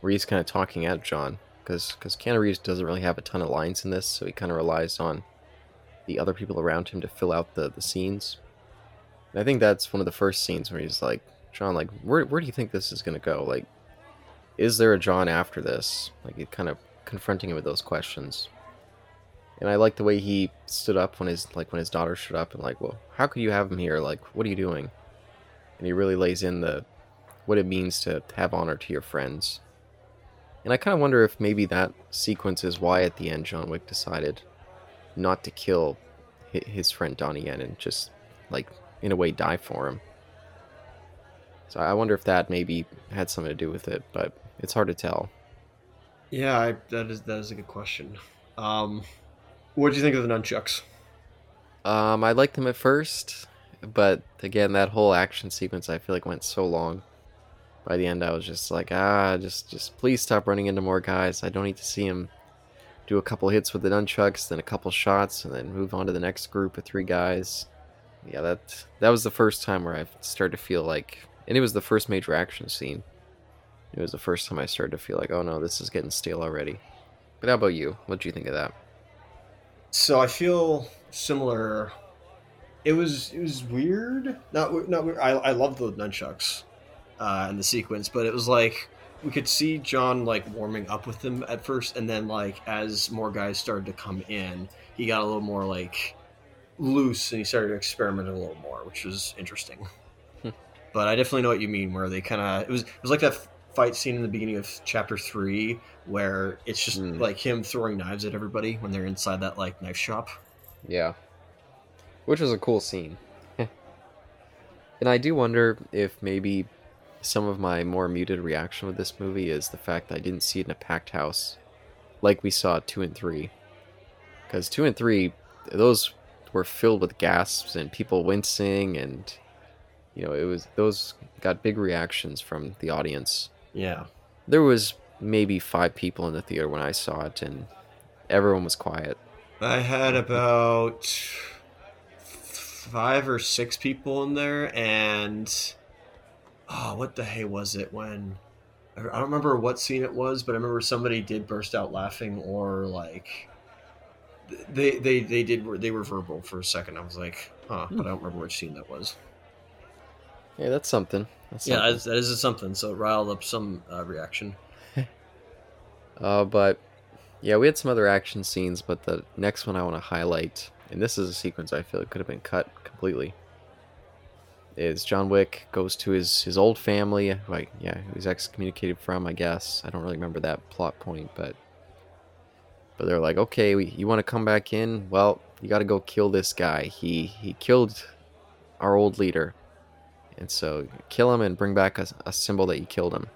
where he's kind of talking at John, because because Keanu Reeves doesn't really have a ton of lines in this, so he kind of relies on the other people around him to fill out the the scenes. And I think that's one of the first scenes where he's like, John, like, where where do you think this is gonna go? Like, is there a John after this? Like, kind of confronting him with those questions. And I like the way he stood up when his like when his daughter stood up and like, well, how could you have him here? Like, what are you doing? And he really lays in the what it means to have honor to your friends. And I kind of wonder if maybe that sequence is why at the end John Wick decided not to kill his friend Donnie Yen and just like in a way die for him. So I wonder if that maybe had something to do with it, but it's hard to tell. Yeah, I, that is that is a good question. Um, what do you think of the nunchucks? Um, I liked them at first, but again, that whole action sequence I feel like went so long. By the end, I was just like, ah, just, just please stop running into more guys. I don't need to see him do a couple hits with the nunchucks, then a couple shots, and then move on to the next group of three guys. Yeah, that that was the first time where I started to feel like, and it was the first major action scene. It was the first time I started to feel like, oh no, this is getting stale already. But how about you? What do you think of that? So I feel similar. It was it was weird. Not not weird. I I love the nunchucks, uh, and the sequence, but it was like we could see John like warming up with them at first, and then like as more guys started to come in, he got a little more like loose, and he started to experiment a little more, which was interesting. but I definitely know what you mean, where they kind of it was it was like that fight scene in the beginning of chapter three where it's just Hmm. like him throwing knives at everybody when they're inside that like knife shop. Yeah. Which was a cool scene. and I do wonder if maybe some of my more muted reaction with this movie is the fact that I didn't see it in a packed house like we saw 2 and 3. Because 2 and 3, those were filled with gasps and people wincing and you know it was those got big reactions from the audience Yeah. there was maybe five people in the theater when i saw it and everyone was quiet I had about five or six people in there, and oh, what the hey was it when? I don't remember what scene it was, but I remember somebody did burst out laughing, or like they they they did they were verbal for a second. I was like, huh, but I don't remember which scene that was. yeah that's something that's Yeah, something. that is, something. So it riled up some uh, reaction. Uh, but yeah, we had some other action scenes, but the next one I want to highlight, and this is a sequence I feel it could have been cut completely, is John Wick goes to his his old family, who I, yeah, who he's excommunicated from, I guess. I don't really remember that plot point, but but they're like, okay, we, you want to come back in? Well, you got to go kill this guy. He he killed our old leader, and so kill him and bring back a, a symbol that you killed him.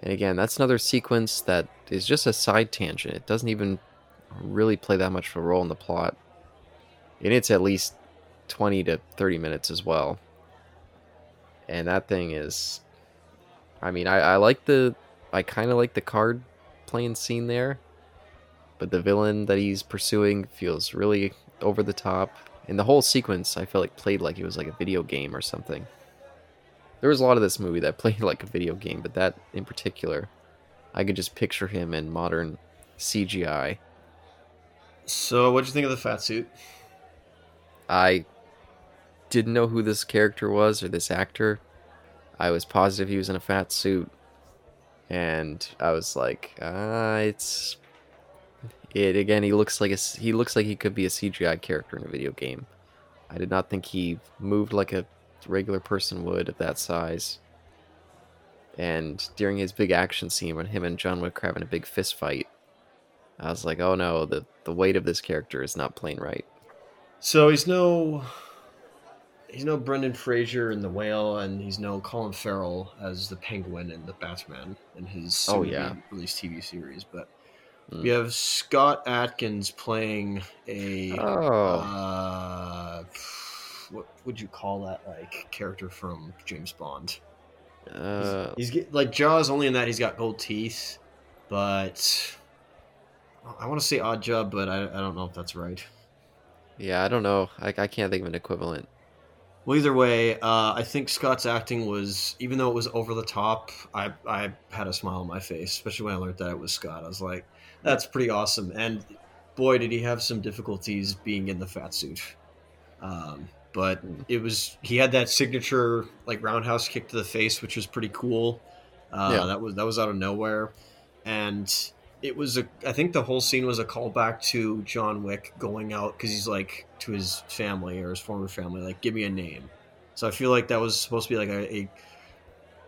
And again, that's another sequence that is just a side tangent. It doesn't even really play that much of a role in the plot. And it's at least 20 to 30 minutes as well. And that thing is. I mean, I, I like the. I kind of like the card playing scene there. But the villain that he's pursuing feels really over the top. And the whole sequence, I felt like played like it was like a video game or something. There was a lot of this movie that played like a video game, but that in particular, I could just picture him in modern CGI. So what'd you think of the fat suit? I didn't know who this character was or this actor. I was positive he was in a fat suit, and I was like, ah, it's it again. He looks like a he looks like he could be a CGI character in a video game. I did not think he moved like a regular person would of that size. And during his big action scene when him and John Wick are having a big fist fight, I was like, oh no, the the weight of this character is not playing right. So he's no he's no Brendan Fraser in The Whale, and he's no Colin Farrell as the Penguin in the Batman in his Oh, yeah. released TV series. But Mm. we have Scott Adkins playing a Oh. uh, what would you call that like character from James Bond? Uh, He's get, like Jaws only in that he's got gold teeth, but I want to say Odd Job, but I, I don't know if that's right. yeah, I don't know. I, I can't think of an equivalent. Well, either way, uh, I think Scott's acting was, even though it was over the top, I, I had a smile on my face, especially when I learned that it was Scott. I was like, that's pretty awesome. And boy, did he have some difficulties being in the fat suit. Um, but it was, he had that signature, like, roundhouse kick to the face, which was pretty cool. Uh, Yeah. That was that was out of nowhere. And it was a. I think the whole scene was a callback to John Wick going out because he's like to his family or his former family, like, give me a name. So I feel like that was supposed to be like a. a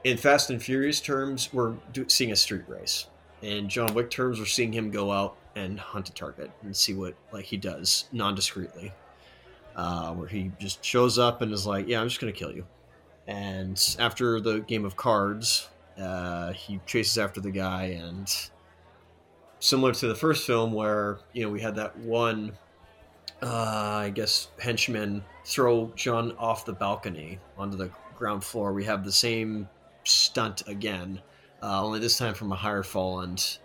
in Fast and Furious terms, we're do, seeing a street race. In John Wick terms, we're seeing him go out and hunt a target and see what like he does non discreetly. Uh, where he just shows up and is like, "Yeah, I'm just gonna kill you." And after the game of cards, uh, he chases after the guy, and similar to the first film, where you know we had that one, uh, I guess henchman throw John off the balcony onto the ground floor. We have the same stunt again, uh, only this time from a higher fall, and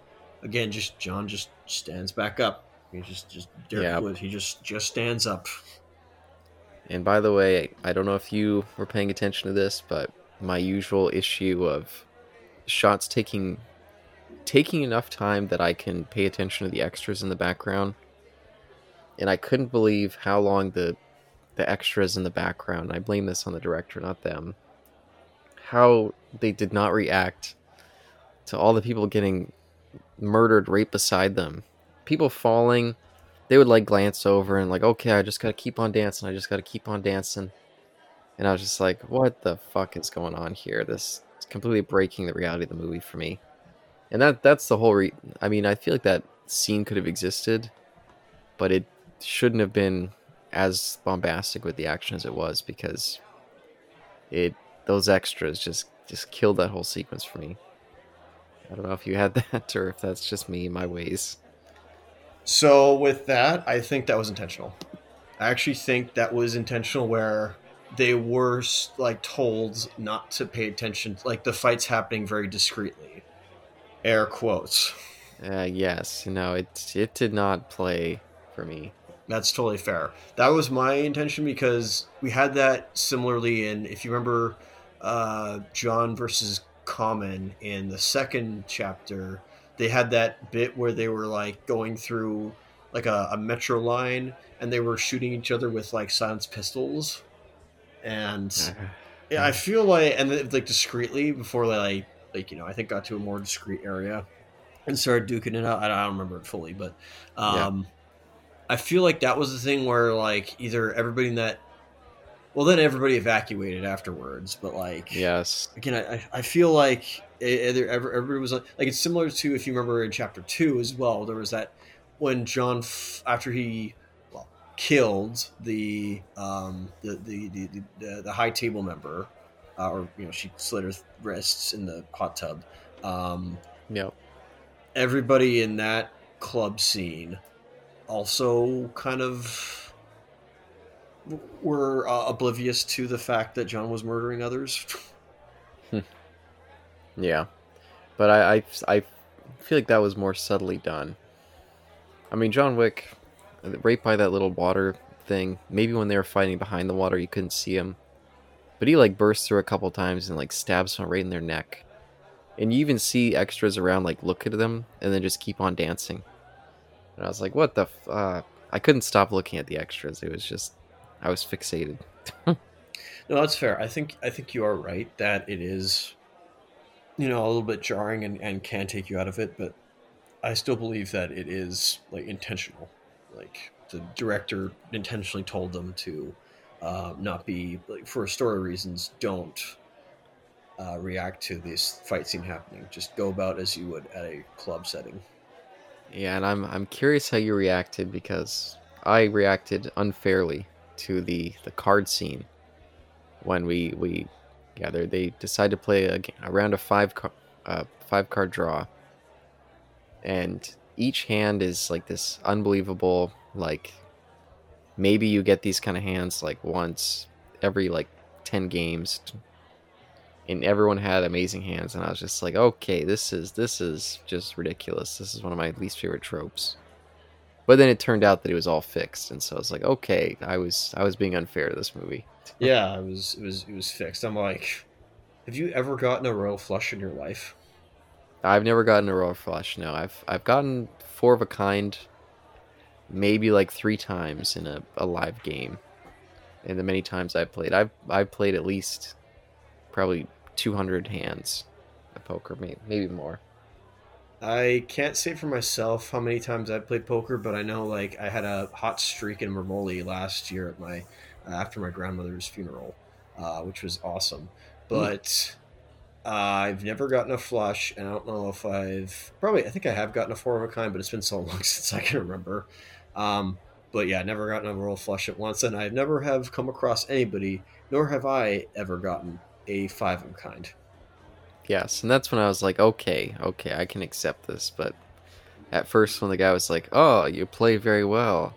again, just John just stands back up. He just just Derek Yeah. Wood, he just just stands up. And by the way, I don't know if you were paying attention to this, but my usual issue of shots taking taking enough time that I can pay attention to the extras in the background. And I couldn't believe how long the the extras in the background, I blame this on the director, not them. How they did not react to all the people getting murdered right beside them. People falling, they would like glance over and like, okay, I just gotta keep on dancing. I just gotta keep on dancing. And I was just like, what the fuck is going on here? This is completely breaking the reality of the movie for me. And that that's the whole re I mean, I feel like that scene could have existed, but it shouldn't have been as bombastic with the action as it was because it those extras just just killed that whole sequence for me. I don't know if you had that or if that's just me, my ways. So with that, I think that was intentional. I actually think that was intentional where they were like told not to pay attention like the fights happening very discreetly. Air quotes. Uh, yes, no, it it did not play for me. That's totally fair. That was my intention because we had that similarly in if you remember uh, John versus Common in the second chapter, they had that bit where they were like going through like a, a metro line and they were shooting each other with like silenced pistols. And yeah, I feel like and then, like discreetly before they like like you know I think got to a more discreet area and started duking it out. I don't, I don't remember it fully, but um, I feel like that was the thing where like either everybody in that well then everybody evacuated afterwards, but like Yes. again I, I- feel like either ever everybody was like like it's similar to if you remember in chapter two as well there was that when John after he well killed the um the the the, the, the, high table member uh, or you know she slit her wrists in the hot tub um Yep. everybody in that club scene also kind of were uh, oblivious to the fact that John was murdering others. Yeah. But I, I I feel like that was more subtly done. I mean, John Wick, right by that little water thing. Maybe when they were fighting behind the water, you couldn't see him, but he like bursts through a couple times and like stabs someone right in their neck. And you even see extras around like look at them and then just keep on dancing. And I was like, what the? F-? Uh, I couldn't stop looking at the extras. It was just, I was fixated. No, that's fair. I think I think you are right that it is, you know, a little bit jarring and, and can take you out of it, but I still believe that it is like intentional. Like the director intentionally told them to uh, not be like for story reasons. Don't uh, react to this fight scene happening. Just go about as you would at a club setting. Yeah, and I'm I'm curious how you reacted because I reacted unfairly to the the card scene when we we they they decide to play a, a round of five car, uh, five card draw, and each hand is like this unbelievable like maybe you get these kind of hands like once every like 10 games. And everyone had amazing hands and i was just like okay this is this is just ridiculous. This is one of my least favorite tropes but then it turned out that it was all fixed and so i was like okay i was i was being unfair to this movie Yeah, it was it was it was fixed. I'm like, have you ever gotten a royal flush in your life? i've never gotten a royal flush no i've i've gotten four of a kind maybe like three times in a, a live game and the many times i've played i've i've played at least probably 200 hands of poker maybe, maybe more I can't say for myself how many times I've played poker, but I know like I had a hot streak in Mermoli last year at my uh, after my grandmother's funeral, uh, which was awesome. But uh, I've never gotten a flush, and I don't know if I've probably I think I have gotten a four of a kind, but it's been so long since I can remember. Um, but yeah, never gotten a royal flush at once, and I never have come across anybody, nor have I ever gotten a five of a kind. Yes, and that's when I was like, okay, okay, I can accept this. But at first, when the guy was like, "Oh, you play very well,"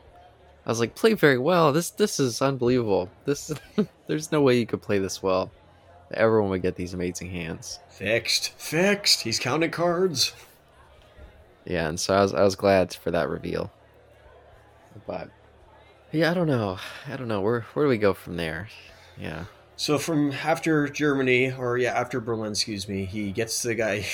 I was like, "Play very well? This this is unbelievable. This there's no way you could play this well. Everyone would get these amazing hands." Fixed, fixed. He's counting cards. Yeah, and so I was I was glad for that reveal. But yeah, I don't know. I don't know. Where where do we go from there? Yeah. So from after Germany, or yeah, after Berlin, excuse me, he gets the guy.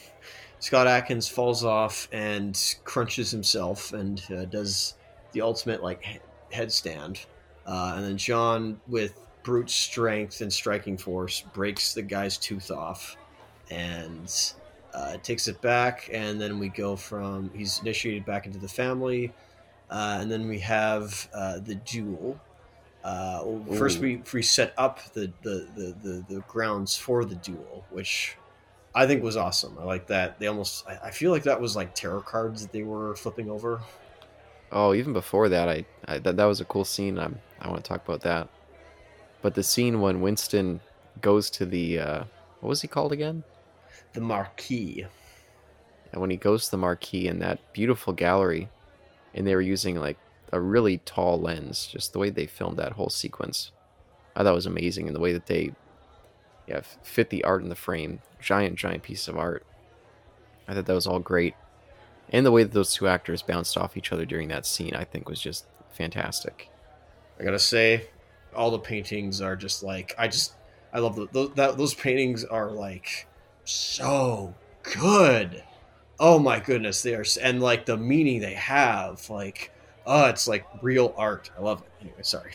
Scott Adkins falls off and crunches himself and uh, does the ultimate like he- headstand, uh, and then John, with brute strength and striking force, breaks the guy's tooth off, and uh, takes it back. And then we go from he's initiated back into the family, uh, and then we have uh, the duel. Uh, first, we, we set up the, the, the, the, the grounds for the duel, which I think was awesome. I like that. They almost, I, I feel like that was like tarot cards that they were flipping over. Oh, even before that, I, I that, that was a cool scene. I'm, I want to talk about that. But the scene when Winston goes to the uh, what was he called again? The Marquis. And when he goes to the Marquis in that beautiful gallery, and they were using like a really tall lens, just the way they filmed that whole sequence, I thought it was amazing. And the way that they, yeah, fit the art in the frame, giant, giant piece of art. I thought that was all great, and the way that those two actors bounced off each other during that scene, I think, was just fantastic. I gotta say, all the paintings are just like I just I love the, those that those paintings are like so good. Oh my goodness, they are, and like the meaning they have, like oh, it's like real art. I love it. Anyway, sorry.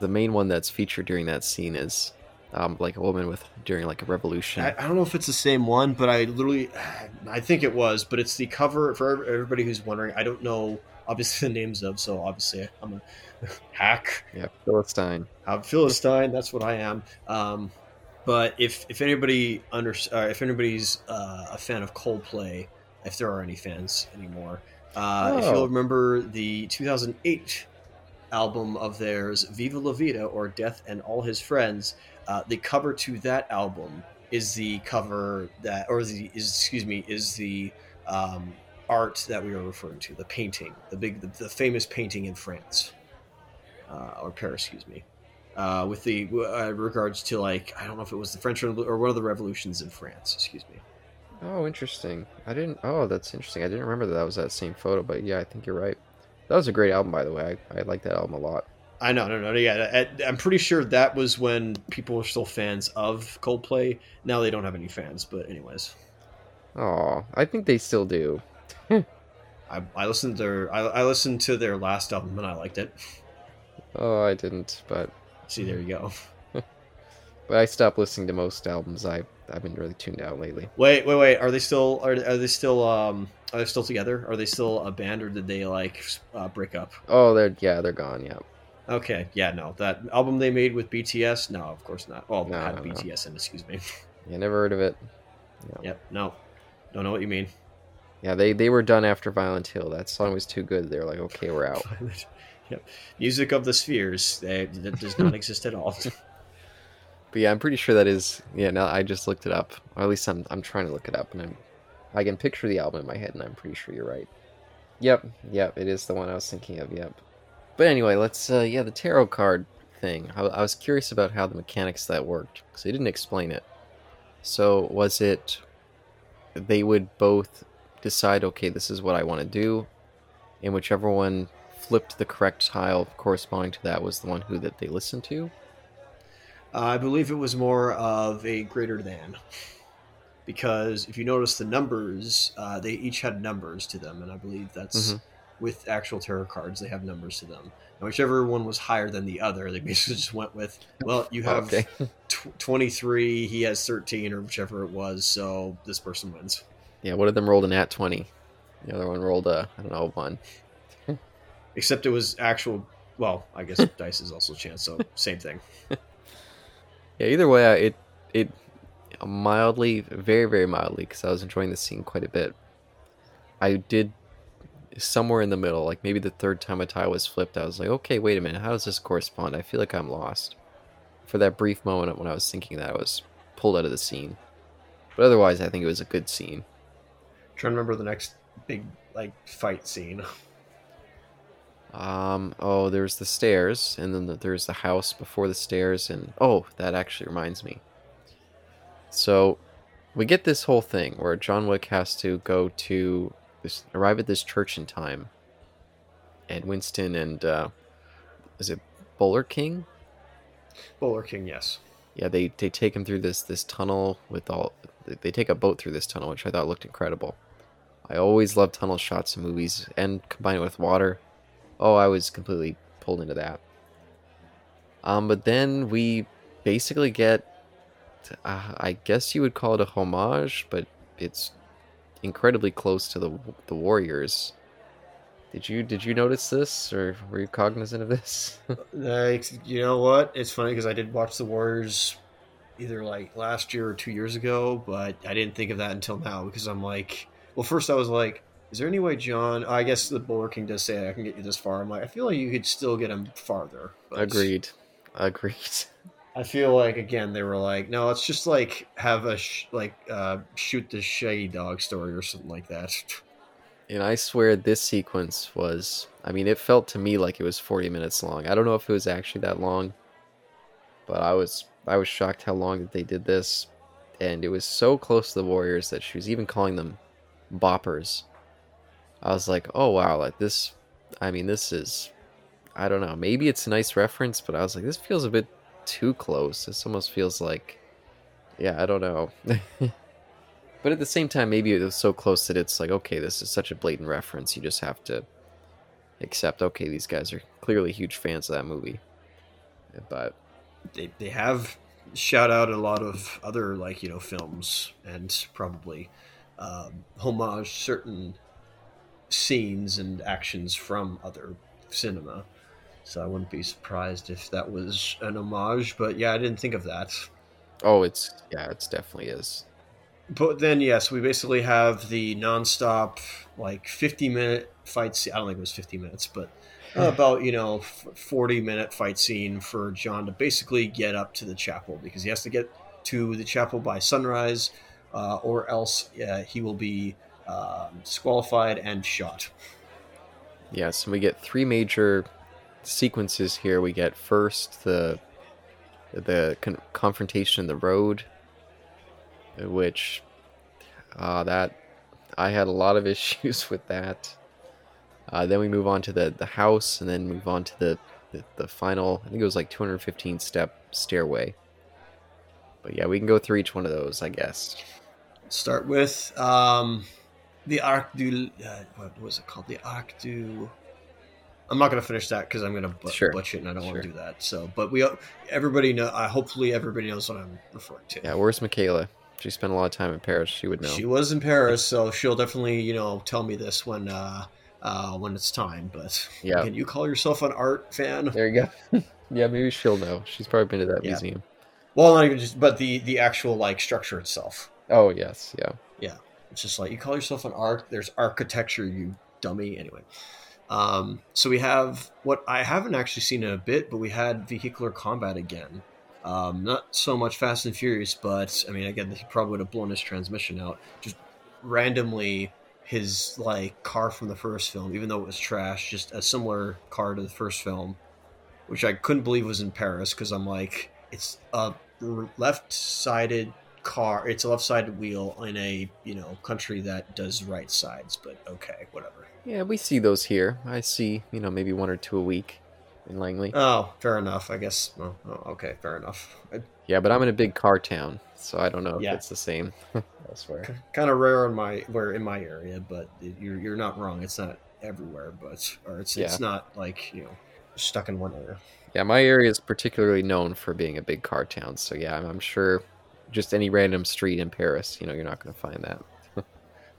The main one that's featured during that scene is um, like a woman with during like a revolution. I, I don't know if it's the same one, but I literally, I think it was. But it's the cover for everybody who's wondering. I don't know obviously the names of, so obviously I'm a hack. yeah, Philistine. I'm Philistine. That's what I am. Um, but if if anybody under uh, if anybody's uh, a fan of Coldplay, if there are any fans anymore, uh, if Oh. you'll remember the 2008 album of theirs, "Viva La Vida" or "Death and All His Friends," uh, the cover to that album is the cover that, or the is excuse me, is the um, art that we are referring to, the painting, the big, the, the famous painting in France uh, or Paris, excuse me, uh, with the uh, regards to like I don't know if it was the French or one of the revolutions in France. Excuse me. Oh, interesting. I didn't. Oh, that's interesting. I didn't remember that, that was that same photo, but yeah, I think you're right. That was a great album, by the way. I, I like that album a lot. I know, no, no, yeah. I, I'm pretty sure that was when people were still fans of Coldplay. Now they don't have any fans, but anyways, Oh, I think they still do. I, I listened to their I, I listened to their last album and I liked it. Oh, I didn't, but See, there you go. but I stopped listening to most albums. I I've been really tuned out lately. Wait, wait, wait. Are they still are, are they still um are they still together? Are they still a band or did they like uh, break up? Oh, they're yeah, they're gone. Yeah. Okay, yeah, no, that album they made with BTS, no, of course not. Well, No, had no, no. BTS in, excuse me. Yeah, never heard of it. Yep, no, don't know what you mean. Yeah, they they were done after Violet Hill. That song was too good. They were like, okay, we're out. yep, music of the spheres they, that does not exist at all. But yeah, I'm pretty sure that is. Yeah, now I just looked it up. Or at least I'm I'm trying to look it up, and I'm I can picture the album in my head, and I'm pretty sure you're right. Yep, yep, it is the one I was thinking of. Yep. But anyway, let's. Uh, yeah, the tarot card thing. I, I was curious about how the mechanics that worked because they didn't explain it. So was it they would both decide, okay, this is what I want to do, and whichever one flipped the correct tile corresponding to that was the one who that they listened to. Uh, I believe it was more of a greater than, because if you notice the numbers, uh, they each had numbers to them, and I believe that's Mhm. with actual tarot cards they have numbers to them. And whichever one was higher than the other, they basically just went with, well, you have Okay. tw- 23, he has 13, or whichever it was, so this person wins. Yeah, one of them rolled an at twenty. The other one rolled a I don't know one. Except it was actual. Well, I guess dice is also chance, so same thing. Yeah, either way, I, it it mildly, very very mildly, because I was enjoying the scene quite a bit. I did somewhere in the middle, like maybe the third time a tie was flipped, I was like, okay, wait a minute, how does this correspond? I feel like I'm lost. For that brief moment when I was thinking that, I was pulled out of the scene. But otherwise, I think it was a good scene. trying to remember the next big like fight scene. Um, oh, there's the stairs, and then the, there's the house before the stairs, and oh, that actually reminds me. So, we get this whole thing where John Wick has to go to this, arrive at this church in time, and Winston and uh, is it Bowery King? Bowery King, yes. Yeah, they they take him through this this tunnel with all. They take a boat through this tunnel, which I thought looked incredible. I always love tunnel shots in movies, and combine it with water. Oh, I was completely pulled into that. Um, but then we basically get, uh, I guess you would call it a homage, but it's incredibly close to the the Warriors. Did you did you notice this, or were you cognizant of this? Like, you know what? It's funny because I did watch the Warriors either like last year or two years ago, but I didn't think of that until now because I'm like, well, first I was like, is there any way John? I guess the Bowery King does say I can get you this far. I'm like, I feel like you could still get him farther. Agreed. Agreed. I feel like again they were like, no, let's just like have a sh- like uh, shoot the shaggy dog story or something like that. And I swear this sequence was I mean it felt to me like it was 40 minutes long. I don't know if it was actually that long, but I was I was shocked how long that they did this and it was so close to the Warriors that she was even calling them boppers. I was like, "Oh wow, like this I mean this is I don't know, maybe it's a nice reference, but I was like this feels a bit too close. This almost feels like yeah, I don't know. But at the same time, maybe it was so close that it's like, okay, this is such a blatant reference. You just have to accept, okay, these guys are clearly huge fans of that movie. But they they have shout out a lot of other like you know films and probably um, homage certain scenes and actions from other cinema. So I wouldn't be surprised if that was an homage. But yeah, I didn't think of that. oh, it's yeah, it's definitely is. But then yes, we basically have the nonstop like fifty minute fight scene. I don't think it was fifty minutes, but about you know forty minute fight scene for John to basically get up to the chapel because he has to get to the chapel by sunrise, uh, or else uh, he will be um, disqualified and shot. Yes, we get three major sequences here. We get first the the con- confrontation in the road, which uh, that I had a lot of issues with that. Uh, then we move on to the the house, and then move on to the the, the final. I think it was like 215 step stairway. But yeah, we can go through each one of those, I guess. Start with um, the Arc du. Uh, what was it called? The Arc du. I'm not going to finish that because I'm going to but- Sure. butch it, and I don't want to do that. So, but we everybody know. Uh, hopefully, everybody knows what I'm referring to. Yeah, where's Michaela? She spent a lot of time in Paris. She would know. She was in Paris, so she'll definitely you know tell me this when uh, uh, when it's time. But Yeah. can you call yourself an art fan? There you go. yeah, maybe she'll know. She's probably been to that Yeah. museum. Well, not even just, but the the actual like structure itself. Oh yes, yeah, yeah. It's just like you call yourself an art. There's architecture, you dummy. Anyway, um, so we have what I haven't actually seen in a bit, but we had vehicular combat again. Um, not so much Fast and Furious, but I mean, again, he probably would have blown his transmission out. Just randomly, his like car from the first film, even though it was trash, just a similar car to the first film, which I couldn't believe was in Paris because I'm like, it's a left-sided car. It's a left-sided wheel in a you know country that does right sides. But okay, whatever. Yeah, we see those here. I see, you know, maybe one or two a week in Langley. Oh, fair enough. I guess. Oh, oh, okay, fair enough. yeah, but I'm in a big car town, so I don't know Yeah. if it's the same elsewhere. Kind of rare in my where in my area, but you're you're not wrong. It's not everywhere, but or it's it's not like you know stuck in one area. Yeah, my area is particularly known for being a big car town, so yeah, I'm, I'm sure just any random street in Paris, you know, you're not going to find that.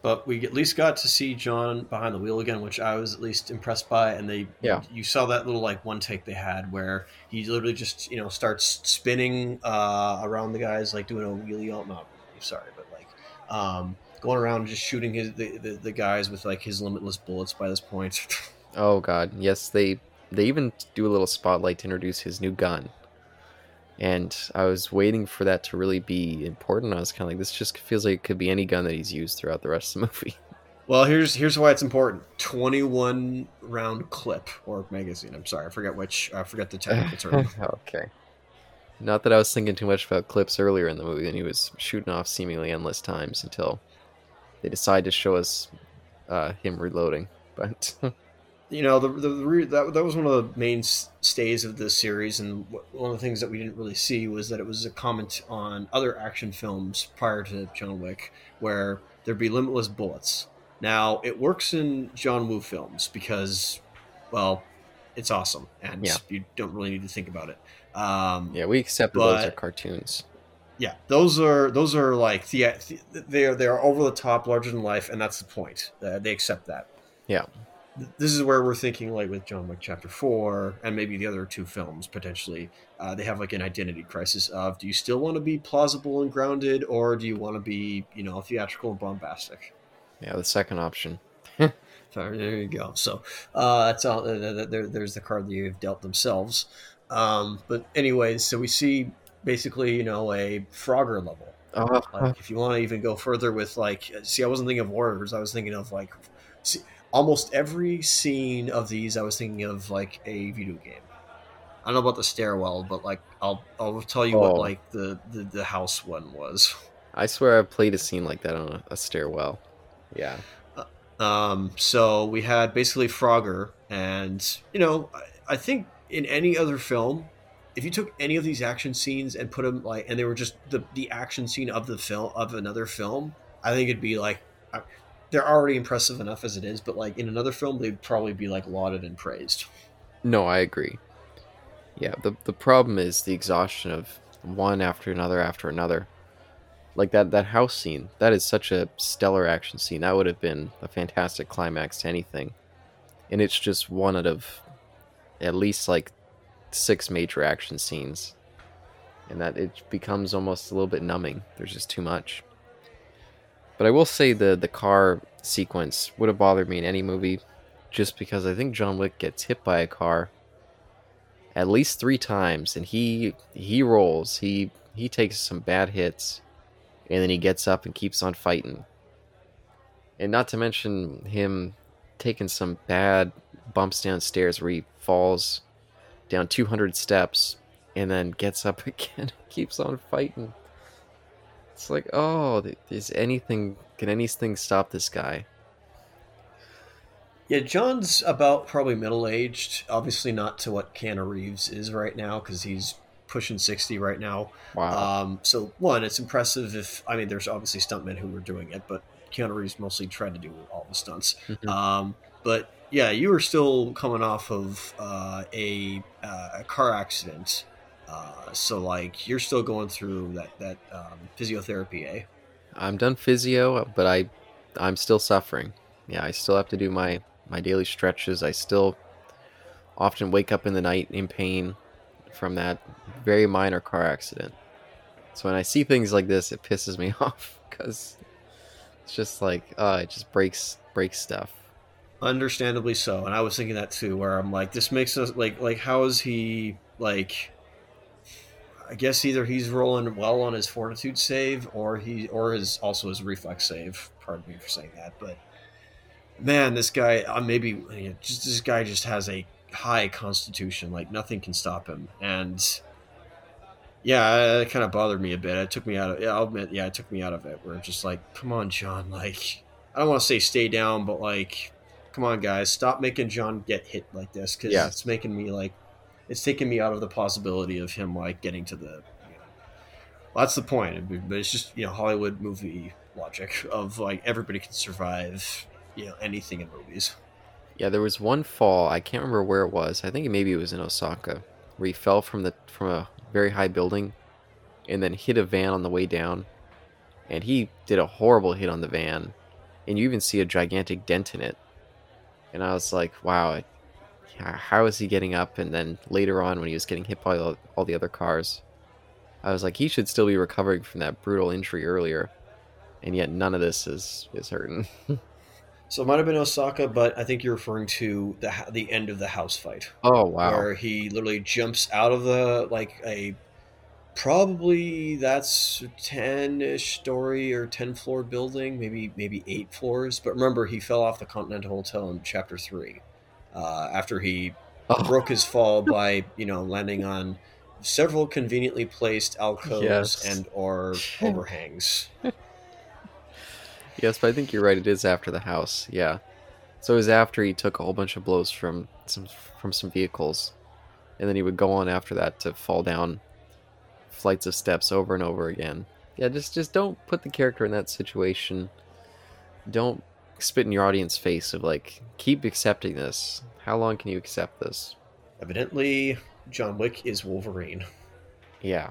but we at least got to see John behind the wheel again, which I was at least impressed by. And they, Yeah. you saw that little like one take they had where he literally just you know starts spinning uh, around the guys, like doing a wheelie. Oh, not really, sorry, but like um, going around just shooting his the, the, the guys with like his limitless bullets. By this point, Oh god, yes, they they even do a little spotlight to introduce his new gun. And I was waiting for that to really be important. I was kind of like, this just feels like it could be any gun that he's used throughout the rest of the movie. well, here's here's why it's important: twenty one round clip or magazine. I'm sorry, I forget which. I forget the technical term. okay. Not that I was thinking too much about clips earlier in the movie, and he was shooting off seemingly endless times until they decide to show us uh, him reloading. But you know the, the, the that, that was one of the main stays of this series and one of the things that we didn't really see was that it was a comment on other action films prior to john wick where there'd be limitless bullets now it works in john woo films because well it's awesome and Yeah. you don't really need to think about it um, yeah, we accept those are cartoons. yeah those are those are like the, they are they are over the top larger than life and that's the point uh, they accept that Yeah. Th- this is where we're thinking like with john wick chapter 4 and maybe the other two films potentially uh, they have like an identity crisis of do you still want to be plausible and grounded or do you want to be you know theatrical and bombastic Yeah, the second option. so there you go. So uh, that's all. Uh, there, there's the card that you've dealt themselves. Um, but anyways, so we see basically, you know, a Frogger level. Oh, Like if you want to even go further with like, see, I wasn't thinking of Warriors. I was thinking of like, see, almost every scene of these. I was thinking of like a video game. I don't know about the stairwell, but like I'll I'll tell you what Oh. like the, the the house one was. I swear I've played a scene like that on a, a stairwell. Yeah. Um, so we had basically Frogger, and you know, I, I think in any other film, if you took any of these action scenes and put them like, and they were just the the action scene of the film of another film, I think it'd be like, uh, they're already impressive enough as it is, but like in another film, they'd probably be like lauded and praised. No, I agree. Yeah, the the problem is the exhaustion of one after another after another. Like that that house scene, that is such a stellar action scene. That would have been a fantastic climax to anything. And it's just one out of at least like six major action scenes. And that it becomes almost a little bit numbing. There's just too much. But I will say the the car sequence would have bothered me in any movie just because I think John Wick gets hit by a car at least three times, and he he rolls. He he takes some bad hits, and then he gets up and keeps on fighting. And not to mention him taking some bad bumps downstairs where he falls down 200 steps and then gets up again and keeps on fighting. It's like, oh, is anything can anything stop this guy? Yeah, John's about probably middle aged. Obviously, not to what Keanu Reeves is right now because he's pushing sixty right now. Wow. Um, so one, it's impressive if I mean, there's obviously stuntmen who were doing it, but Keanu Reeves mostly tried to do all the stunts. Mhm. Um, but yeah, you were still coming off of uh, a, uh, a car accident, uh, so like you're still going through that that um, physiotherapy, eh? I'm done physio, but I I'm still suffering. Yeah, I still have to do my my daily stretches. I still often wake up in the night in pain from that very minor car accident. So when I see things like this, it pisses me off because it's just like uh, it just breaks breaks stuff. Understandably so, and I was thinking that too. Where I'm like, this makes us like like how is he like? I guess either he's rolling well on his fortitude save, or he or his also his reflex save. Pardon me for saying that, but man, this guy uh, maybe you know, just this guy just has a high constitution. Like nothing can stop him, and yeah, it kind of bothered me a bit. It took me out of. Yeah, I'll admit, yeah, it took me out of it. Where it's just like, come on, John, like. I don't want to say stay down, but like, come on, guys, stop making John get hit like this because Yeah. it's making me like, it's taken me out of the possibility of him like getting to the. You know, well, that's the point, but it's just you know Hollywood movie logic of like everybody can survive, you know, anything in movies. Yeah, there was one fall. I can't remember where it was. I think maybe it was in Osaka, where he fell from the from a very high building, and then hit a van on the way down, and he did a horrible hit on the van, and you even see a gigantic dent in it. And I was like, wow, how is he getting up? And then later on, when he was getting hit by all, all the other cars, I was like, he should still be recovering from that brutal injury earlier, and yet none of this is is hurting. So it might have been Osaka, but I think you're referring to the the end of the house fight. oh wow, where he literally jumps out of the like a probably that's a 10-ish story or 10 floor building maybe maybe eight floors but remember he fell off the continental hotel in chapter 3 uh, after he Oh, broke his fall by you know landing on several conveniently placed alcoves Yes. and or overhangs yes, but I think you're right. It is after the house. Yeah, so it was after he took a whole bunch of blows from some from some vehicles, and then he would go on after that to fall down flights of steps over and over again. Yeah, just just don't put the character in that situation. Don't spit in your audience face of like keep accepting this. How long can you accept this? evidently john wick is wolverine Yeah.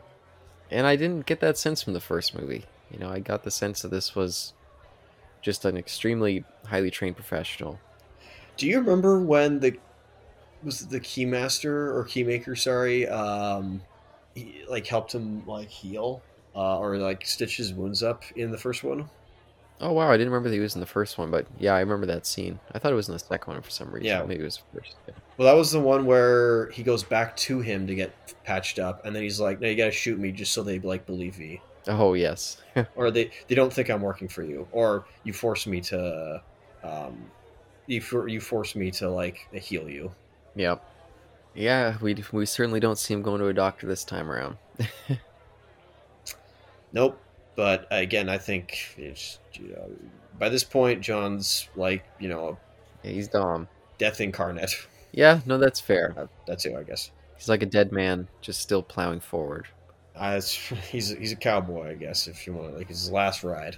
And I didn't get that sense from the first movie. You know, I got the sense that this was just an extremely highly trained professional. Do you remember when the was it the keymaster or keymaker? Sorry, um, he, like helped him like heal uh, or like stitch his wounds up in the first one. Oh wow, I didn't remember that he was in the first one, but yeah, I remember that scene. I thought it was in the second one for some reason. Yeah. Maybe it was first. Yeah. Well, that was the one where he goes back to him to get patched up, and then he's like, "No, you gotta shoot me just so they like believe me, Oh yes. or they they don't think I'm working for you, or you force me to, um, you for, you force me to like heal you." yep. Yeah, we we certainly don't see him going to a doctor this time around. Nope. But again, I think it's you know by this point, John's like you know Yeah, he's Dom. death incarnate. Yeah, no, that's fair. Uh, That's it, I guess. He's like a dead man, just still plowing forward. Uh, he's he's a cowboy, I guess, if you want. Like his last ride.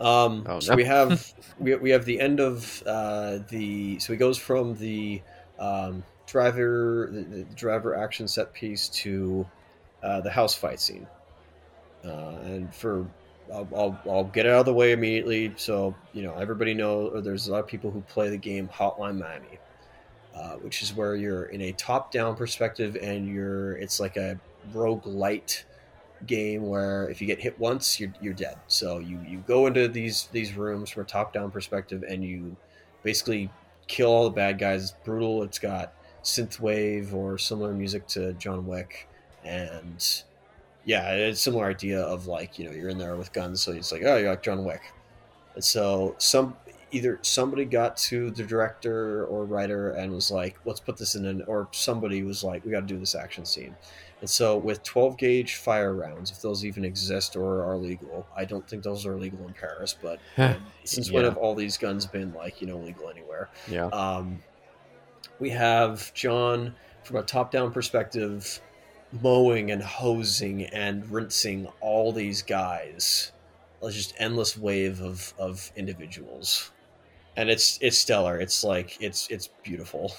Um, Oh, so we have we, we have the end of uh, the so he goes from the um, driver the, the driver action set piece to uh, the house fight scene, uh, and for I'll, I'll, I'll get out of the way immediately. So you know everybody knows there's a lot of people who play the game Hotline Miami, uh, which is where you're in a top down perspective and you're it's like a rogue light game where if you get hit once you're, you're dead. So you, you go into these these rooms from a top down perspective and you basically kill all the bad guys. It's brutal. It's got synthwave or similar music to john wick. And yeah it's a similar idea of like you know you're in there with guns so it's like oh you're like john wick and so some either somebody got to the director or writer and was like let's put this in an or somebody was like we got to do this action scene and so, with 12 gauge fire rounds, if those even exist or are legal, I don't think those are legal in Paris, but um, since when have all these guns been like, you know, legal anywhere? Yeah. Um, we have John from a top down perspective mowing and hosing and rinsing all these guys. It's just endless wave of, of individuals. And it's it's stellar. It's like it's it's beautiful.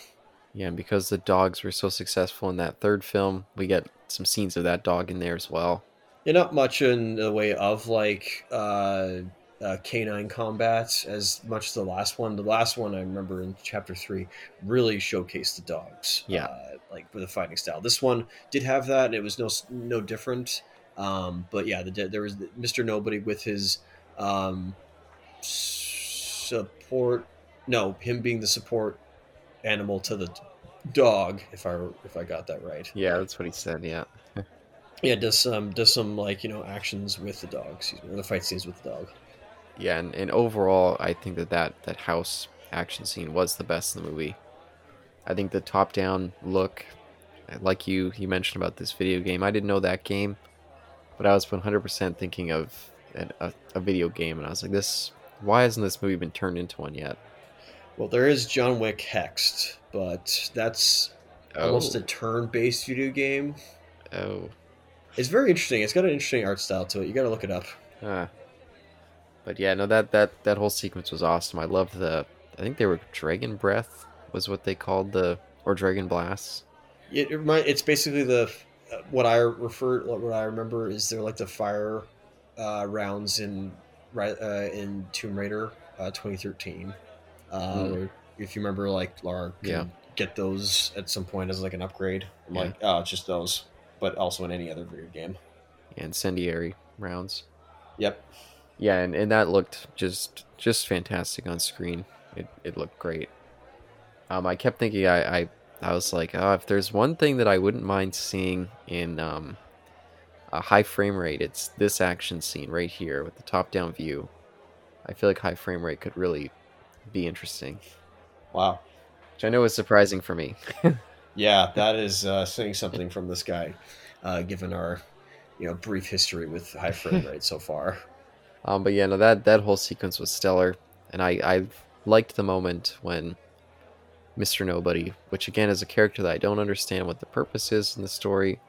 Yeah, and because the dogs were so successful in that third film, we get some scenes of that dog in there as well. Yeah, not much in the way of like uh, uh, canine combat as much as the last one. The last one I remember in chapter three really showcased the dogs. Yeah. uh, like with a fighting style. This one did have that, and it was no no different. Um, but yeah, the, there was Mister Nobody with his um, support. No, him being the support animal to the dog. If I if I got that right. Yeah, that's what he said. Yeah. Yeah, does some does some like you know actions with the dog, excuse me, or the fight scenes with the dog. Yeah, and, and overall, I think that, that that house action scene was the best in the movie. I think the top-down look, like you you mentioned about this video game, I didn't know that game, but I was 100% thinking of an, a, a video game, and I was like, this. Why hasn't this movie been turned into one yet? Well, there is John Wick Hexed, but that's almost a turn-based video game. oh, It's very interesting. It's got an interesting art style to it. You got to look it up. Ah. But yeah, no, that that that whole sequence was awesome. I loved the. I think they were dragon breath was what they called the or dragon blasts. It, it remind, it's basically the what I refer what I remember is they're like the fire uh, rounds in right uh, in Tomb Raider uh, 2013. Uh, Mm. if you remember, like Lara can Yeah. get those at some point as like an upgrade. I'm Yeah. like, oh, it's just those, but also in any other video game. Incendiary rounds. Yep. Yeah, and, and that looked just just fantastic on screen. It it looked great. Um, I kept thinking I, I I was like, oh, if there's one thing that I wouldn't mind seeing in um a high frame rate, it's this action scene right here with the top down view. I feel like high frame rate could really be interesting, Wow. which I know is surprising for me. Yeah, that is uh, saying something from this guy, uh, given our, you know, brief history with high frame rate so far. Um, but yeah, no, that that whole sequence was stellar, and I I liked the moment when Mr. Nobody, which again is a character that I don't understand what the purpose is in the story,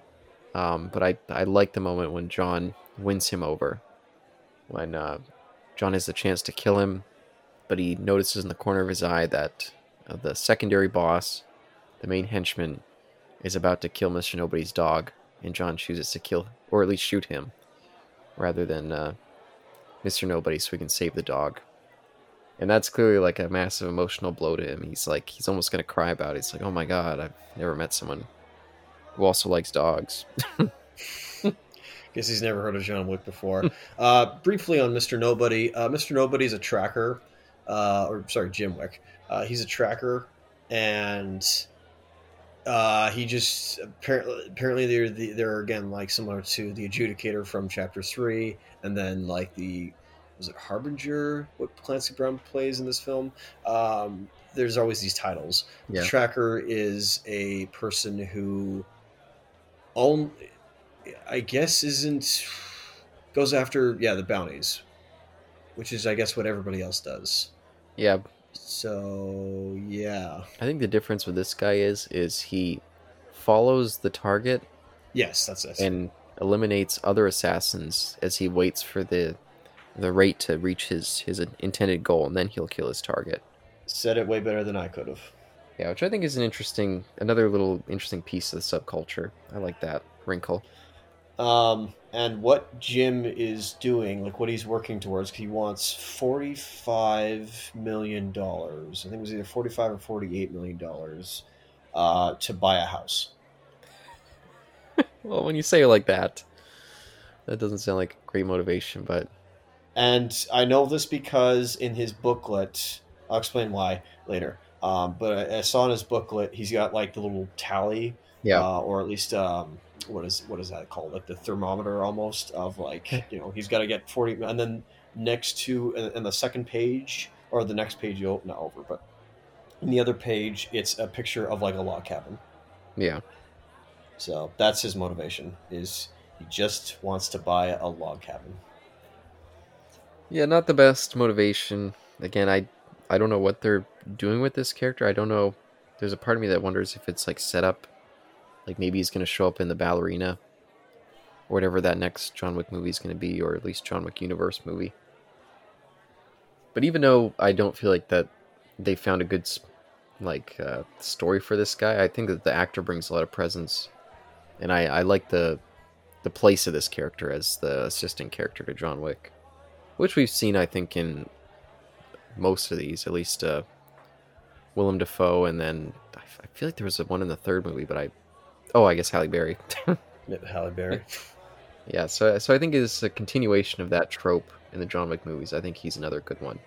um, but I I like the moment when John wins him over, when uh, John has the chance to kill him, but he notices in the corner of his eye that uh, the secondary boss, the main henchman, is about to kill Mr. Nobody's dog, and John chooses to kill or at least shoot him, rather than. Uh, Mr. Nobody so we can save the dog. And that's clearly like a massive emotional blow to him. He's like, he's almost going to cry about it. He's like, oh my god, I've never met someone who also likes dogs. Guess he's never heard of John Wick before. uh, briefly on Mr. Nobody. Uh, Mr. Nobody's a tracker, uh, or sorry, Jim Wick. Uh, he's a tracker, and uh, he just apparently apparently they're the, they're again like similar to the adjudicator from chapter three, and then like the was it Harbinger what Clancy Brown plays in this film. Um, there's always these titles. Yeah. The tracker is a person who own I guess isn't goes after yeah the bounties, which is I guess what everybody else does. yeah, So yeah, I think the difference with this guy is is he follows the target yes, that's it. and eliminates other assassins as he waits for the the rate to reach his his intended goal, and then he'll kill his target. Said it way better than I could have. Yeah, which I think is an interesting, another little interesting piece of the subculture. I like that wrinkle. Um, and what Jim is doing, like what he's working towards, he wants forty-five million dollars. I think it was either forty-five or forty-eight million dollars uh, to buy a house. Well, when you say it like that, that doesn't sound like great motivation, but And I know this because in his booklet, I'll explain why later. Um, but I, I saw in his booklet, he's got like the little tally, yeah, uh, or at least um, what is what is that called? Like the thermometer almost of like you know he's got to get forty, and then next to in in the second page or the next page you'll not over, but in the other page it's a picture of like a log cabin. yeah, So that's his motivation is he just wants to buy a log cabin. yeah. Not the best motivation. Again, I I don't know what they're doing with this character. I don't know. There's a part of me that wonders if it's like set up, like maybe he's gonna show up in the ballerina, or whatever that next John Wick movie is gonna be, or at least John Wick universe movie. But even though I don't feel like that they found a good like uh, story for this guy, I think that the actor brings a lot of presence, and I I like the the place of this character as the assistant character to John Wick, which we've seen I think in most of these, at least uh, Willem Dafoe, and then I feel like there was one in the third movie, but I oh I guess Halle Berry. Halle Berry. yeah, so so I think it's a continuation of that trope in the John Wick movies. I think he's another good one.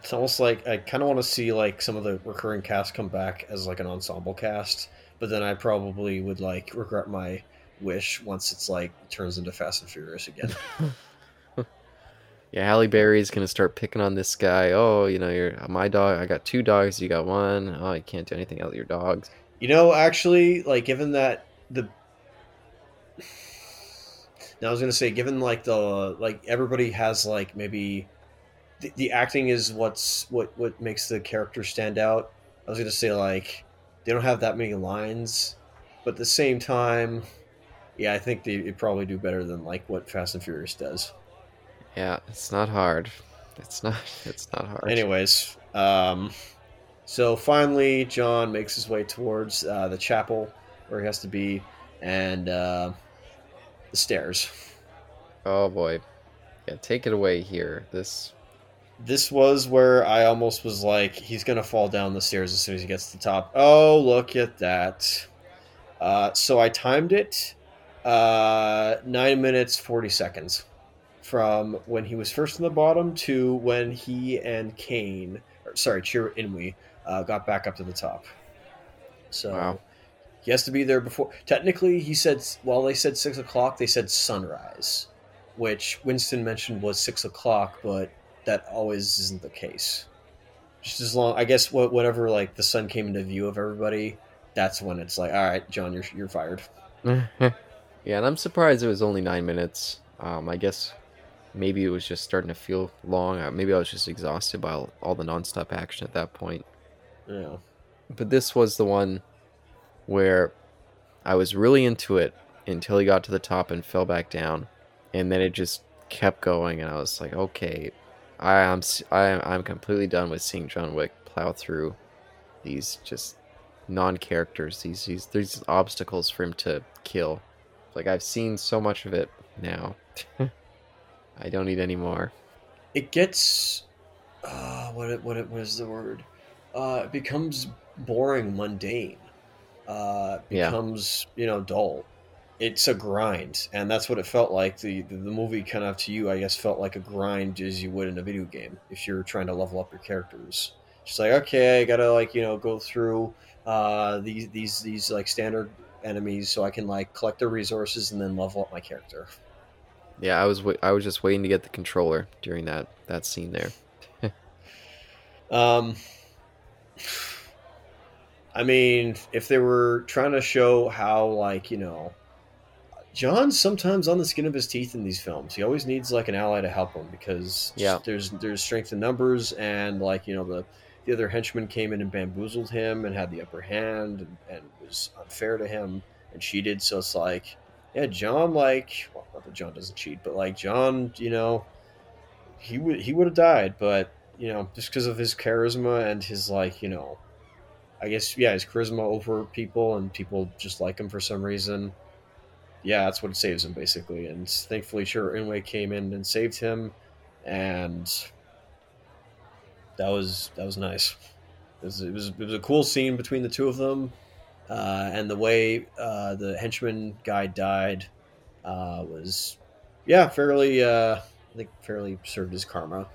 It's almost like I kind of want to see like some of the recurring cast come back as like an ensemble cast, but then I probably would like regret my wish once it's like turns into Fast and Furious again. Yeah, Halle Berry is gonna start picking on this guy. Oh, you know, you're my dog. I got two dogs. You got one. Oh, you can't do anything else with your dogs. You know, actually, like given that the now I was gonna say, given like the like everybody has like maybe the, the acting is what's what what makes the character stand out. I was gonna say like they don't have that many lines, but at the same time, yeah, I think they probably do better than like what Fast and Furious does. Yeah, it's not hard. It's not. It's not hard. Anyways, um, so finally, John makes his way towards uh, the chapel where he has to be, and uh, the stairs. Oh boy. Yeah, take it away here. This This was where I almost was like, he's gonna fall down the stairs as soon as he gets to the top. Oh, look at that! Uh, so I timed it, uh, nine minutes forty seconds, from when he was first in the bottom to when he and Caine, or sorry, Chirrut Îmwe, uh, got back up to the top. So Wow. he has to be there before. Technically, he said while they said six o'clock, they said sunrise, which Winston mentioned was six o'clock, but that always isn't the case. Just as long, I guess, whatever like the sun came into view of everybody, that's when it's like, all right, John, you're you're fired. yeah, and I'm surprised it was only nine minutes. Um, I guess maybe it was just starting to feel long. Uh, Maybe I was just exhausted by all, all the nonstop action at that point. Yeah, But this was the one where I was really into it until he got to the top and fell back down, and then it just kept going, and I was like, okay, I am s- I am I'm completely done with seeing John Wick plow through these just non-characters, these these these obstacles for him to kill. Like I've seen so much of it now. I don't need any more. it gets, uh, what it, what it, what is the word? Uh, it becomes boring, mundane. Uh, Yeah. becomes you know dull. It's a grind, and that's what it felt like. The, the the movie kind of to you, I guess, felt like a grind as you would in a video game if you're trying to level up your characters. Just like okay, I gotta like you know go through uh, these these these like standard enemies so I can like collect their resources and then level up my character. Yeah, I was wa- I was just waiting to get the controller during that that scene there. Um, I mean, if they were trying to show how, like, you know, John's sometimes on the skin of his teeth in these films. He always needs like an ally to help him because Yeah. there's there's strength in numbers, and like you know the the other henchman came in and bamboozled him and had the upper hand and, and was unfair to him, and cheated. So it's like, yeah, John, like, well, not that John doesn't cheat, but like John, you know, he would he would have died, but you know, just because of his charisma and his like, you know, I guess yeah, his charisma over people and people just like him for some reason. Yeah, that's what saves him basically. And thankfully, Chirrut Îmwe came in and saved him, and that was that was nice. It was it was, it was a cool scene between the two of them, uh, and the way uh, the henchman guy died uh, was yeah fairly uh, I think fairly served his karma.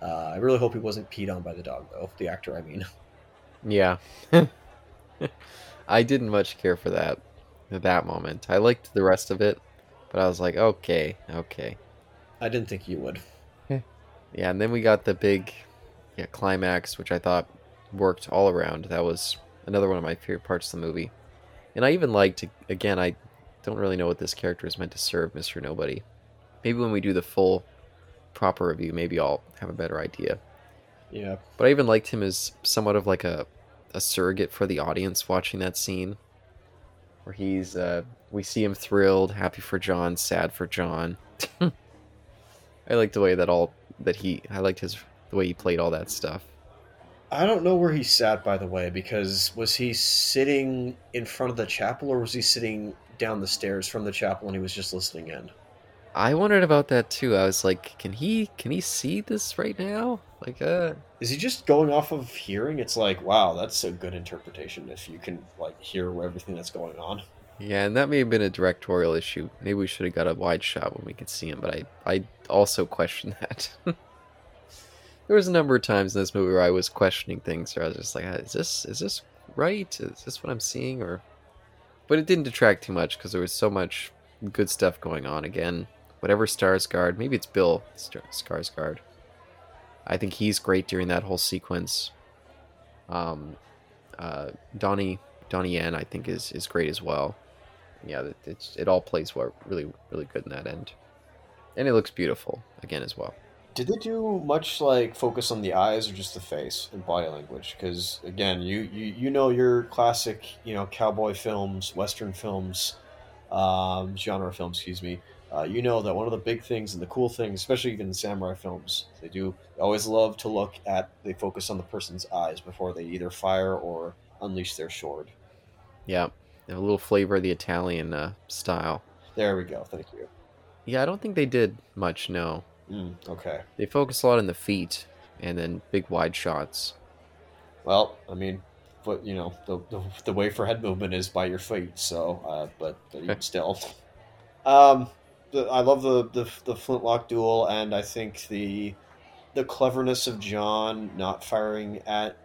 Uh, I really hope he wasn't peed on by the dog though. The actor, I mean. Yeah. I didn't much care for that at that moment. I liked the rest of it, but I was like, okay, okay. I didn't think you would. Yeah, and then we got the big yeah, climax, which I thought worked all around. That was another one of my favorite parts of the movie. And I even liked, again, I don't really know what this character is meant to serve, Mr. Nobody. Maybe when we do the full, proper review, maybe I'll have a better idea. Yeah, But I even liked him as somewhat of like a, a surrogate for the audience watching that scene. Where he's, uh, we see him thrilled, happy for John, sad for John. I like the way that all, that he, I liked his, the way he played all that stuff. I don't know where he sat by the way because was he sitting in front of the chapel or was he sitting down the stairs from the chapel and he was just listening in? I wondered about that too. I was like, can he, can he see this right now? Like, uh, Is he just going off of hearing? It's like, wow, that's a good interpretation if you can like hear everything that's going on. Yeah, and that may have been a directorial issue. Maybe we should have got a wide shot when we could see him, but I, I also question that. there was a number of times in this movie where I was questioning things, where I was just like, "Uh, "Is this, is this right? Is this what I'm seeing?" Or, but it didn't detract too much because there was so much good stuff going on. Again, whatever Skarsgård, maybe it's Bill Star-. I think he's great during that whole sequence. Um, uh, Donnie Donnie Yen, I think, is is great as well yeah, it, it all plays well, really, really good in that end, and it looks beautiful again as well. Did they do much like focus on the eyes or just the face and body language? Because again, you, you you know your classic you know cowboy films, western films, um, genre films. Excuse me. Uh, you know that one of the big things and the cool things, especially even in samurai films, they do they always love to look at. They focus on the person's eyes before they either fire or unleash their sword. Yeah, a little flavor of the Italian uh, style. There we go. Thank you. Yeah, I don't think they did much. No, Mm, okay. They focus a lot on the feet and then big wide shots. Well, I mean, but you know, the, the, the way for head movement is by your feet. So, uh, but, but still, um, the, I love the, the the flintlock duel, and I think the the cleverness of John not firing at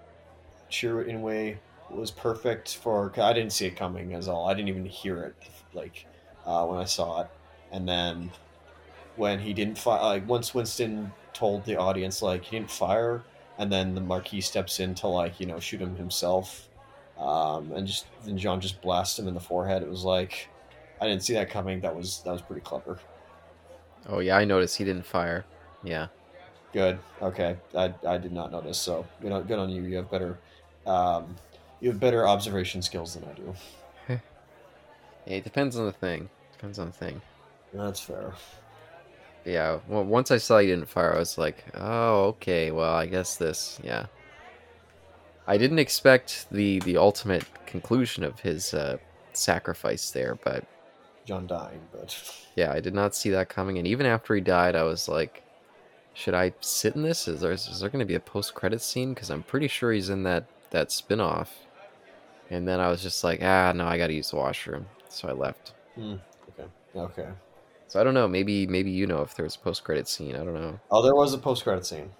Chirrut Îmwe was perfect for. I didn't see it coming as all. I didn't even hear it like uh, when I saw it, and then when he didn't fire, like once Winston told the audience like he didn't fire, and then the Marquis steps in to like you know shoot him himself, um, and just then John just blasts him in the forehead. It was like I didn't see that coming. That was that was pretty clever. Oh yeah, I noticed he didn't fire. Yeah. Good. Okay. I, I did not notice. So good on, good on you. You have better um, you have better observation skills than I do. Yeah, It depends on the thing. Depends on the thing. That's fair. Yeah. Well, once I saw you didn't fire, I was like, oh, okay. Well, I guess this. Yeah. I didn't expect the the ultimate conclusion of his uh, sacrifice there, but John dying, but yeah, I did not see that coming. And even after he died, I was like, should I sit in this? Is there is there going to be a post credit scene? Because I'm pretty sure he's in that that spin off. And then I was just like, ah, no, I got to use the washroom, so I left. okay. Okay. So I don't know. Maybe maybe you know if there's a post credit scene. I don't know. Oh, there was a post credit scene.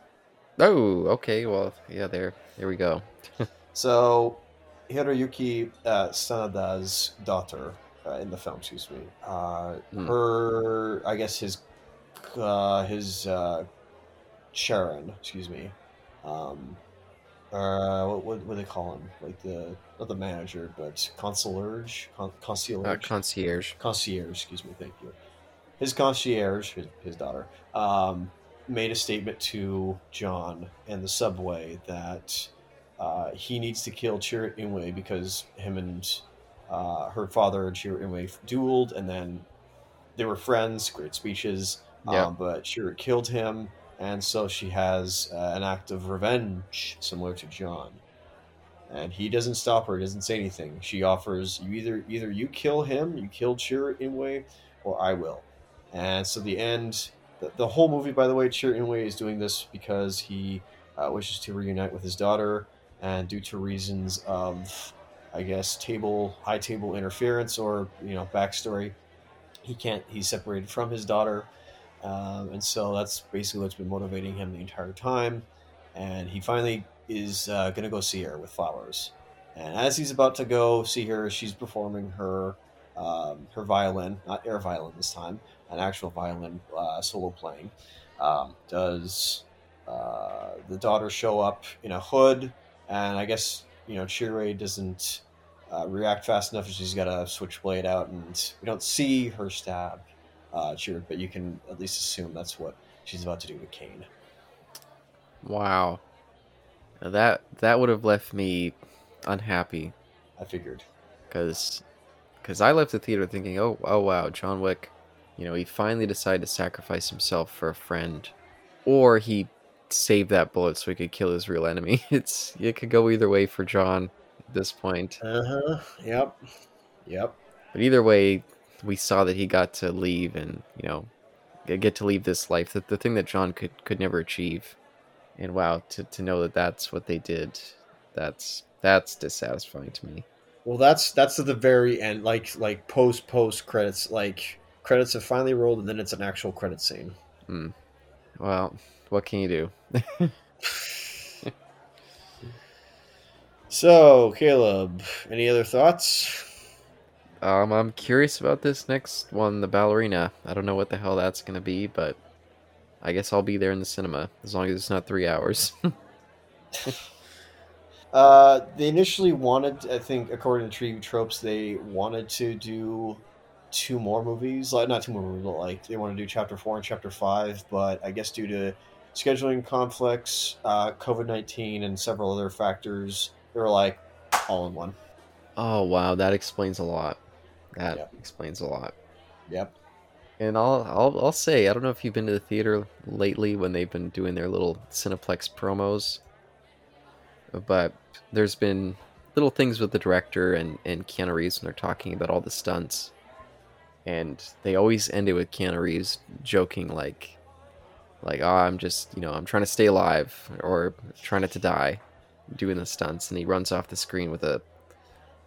Oh, okay. Well, yeah. There, there we go. So, Hiroyuki uh, Sanada's daughter uh, in the film, excuse me, uh, Hmm. her, I guess his, uh, his uh, Charon, excuse me, um, uh, what, what, what do they call him? Like the not the manager, but concierge, con- concierge, Uh, concierge. concierge, excuse me, thank you. His concierge, his, his daughter, um, made a statement to John in the subway that uh, he needs to kill Chirrut Îmwe because him and uh, her father, Chirrut Îmwe, dueled, and then they were friends, great speeches, Yeah. um, but Chirrut killed him, and so she has uh, an act of revenge similar to John and he doesn't stop her. He doesn't say anything. She offers you either either you kill him, you kill Chirrut Îmwe, or I will. And so the end, the, the whole movie, by the way, Chirrut Îmwe is doing this because he uh, wishes to reunite with his daughter, and due to reasons of, I guess, table high table interference or you know backstory, he can't. He's separated from his daughter, um, and so that's basically what's been motivating him the entire time. And he finally is uh, going to go see her with flowers. And as he's about to go see her, she's performing her um, her violin, not air violin this time, an actual violin uh, solo playing. Um, does uh, the daughter show up in a hood? And I guess you know Chirrut doesn't uh, react fast enough. She's got a switchblade out, and we don't see her stab uh, but you can at least assume that's what she's about to do to Caine. Wow. Now that that would have left me unhappy I figured. because because I left the theater thinking, oh oh wow, John Wick, you know, he finally decided to sacrifice himself for a friend, or he saved that bullet so he could kill his real enemy. It's it could go either way for John at this point. Uh huh. Yep. Yep. But either way, we saw that he got to leave and you know get to leave this life that the thing that John could could never achieve. And wow, to, to know that that's what they did, that's that's dissatisfying to me. Well, that's that's at the very end, like like post post credits, like credits have finally rolled, and then it's an actual credit scene. Well, what can you do? So, Caleb, any other thoughts? Um, I'm curious about this next one, the ballerina. I don't know what the hell that's gonna be, but I guess I'll be there in the cinema as long as it's not three hours. Uh, they initially wanted, I think, according to TV Tropes, they wanted to do two more movies, like not two more movies, but like they want to do Chapter Four and Chapter Five. But I guess due to scheduling conflicts, uh, COVID nineteen, and several other factors, they were like all in one. oh wow, that explains a lot. That Yep. explains a lot. Yep. And I'll I'll I'll say I don't know if you've been to the theater lately when they've been doing their little Cineplex promos, but there's been little things with the director and and Keanu Reeves when they're talking about all the stunts, and they always end it with Keanu Reeves joking like, like, oh, I'm just, you know, I'm trying to stay alive or trying not to die, doing the stunts, and he runs off the screen with a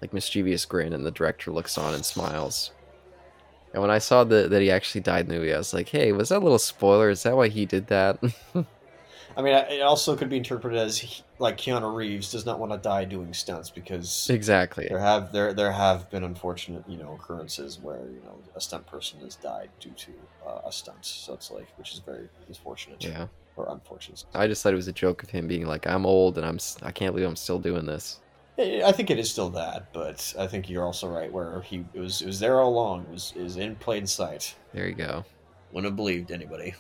like mischievous grin, and the director looks on and smiles. And when I saw the, that he actually died in the movie, I was like, hey, was that a little spoiler? Is that why he did that? I mean, it also could be interpreted as he, like Keanu Reeves does not want to die doing stunts because exactly. there have there there have been unfortunate you know occurrences where you know a stunt person has died due to uh, a stunt. So it's like which is very unfortunate. Yeah. Or unfortunate. I just thought it was a joke of him being like, I'm old and I'm I can't believe I'm still doing this. I I think it is still that, but I think you're also right where he it was it was there all along. It was is in plain sight. There you go. Wouldn't have believed anybody.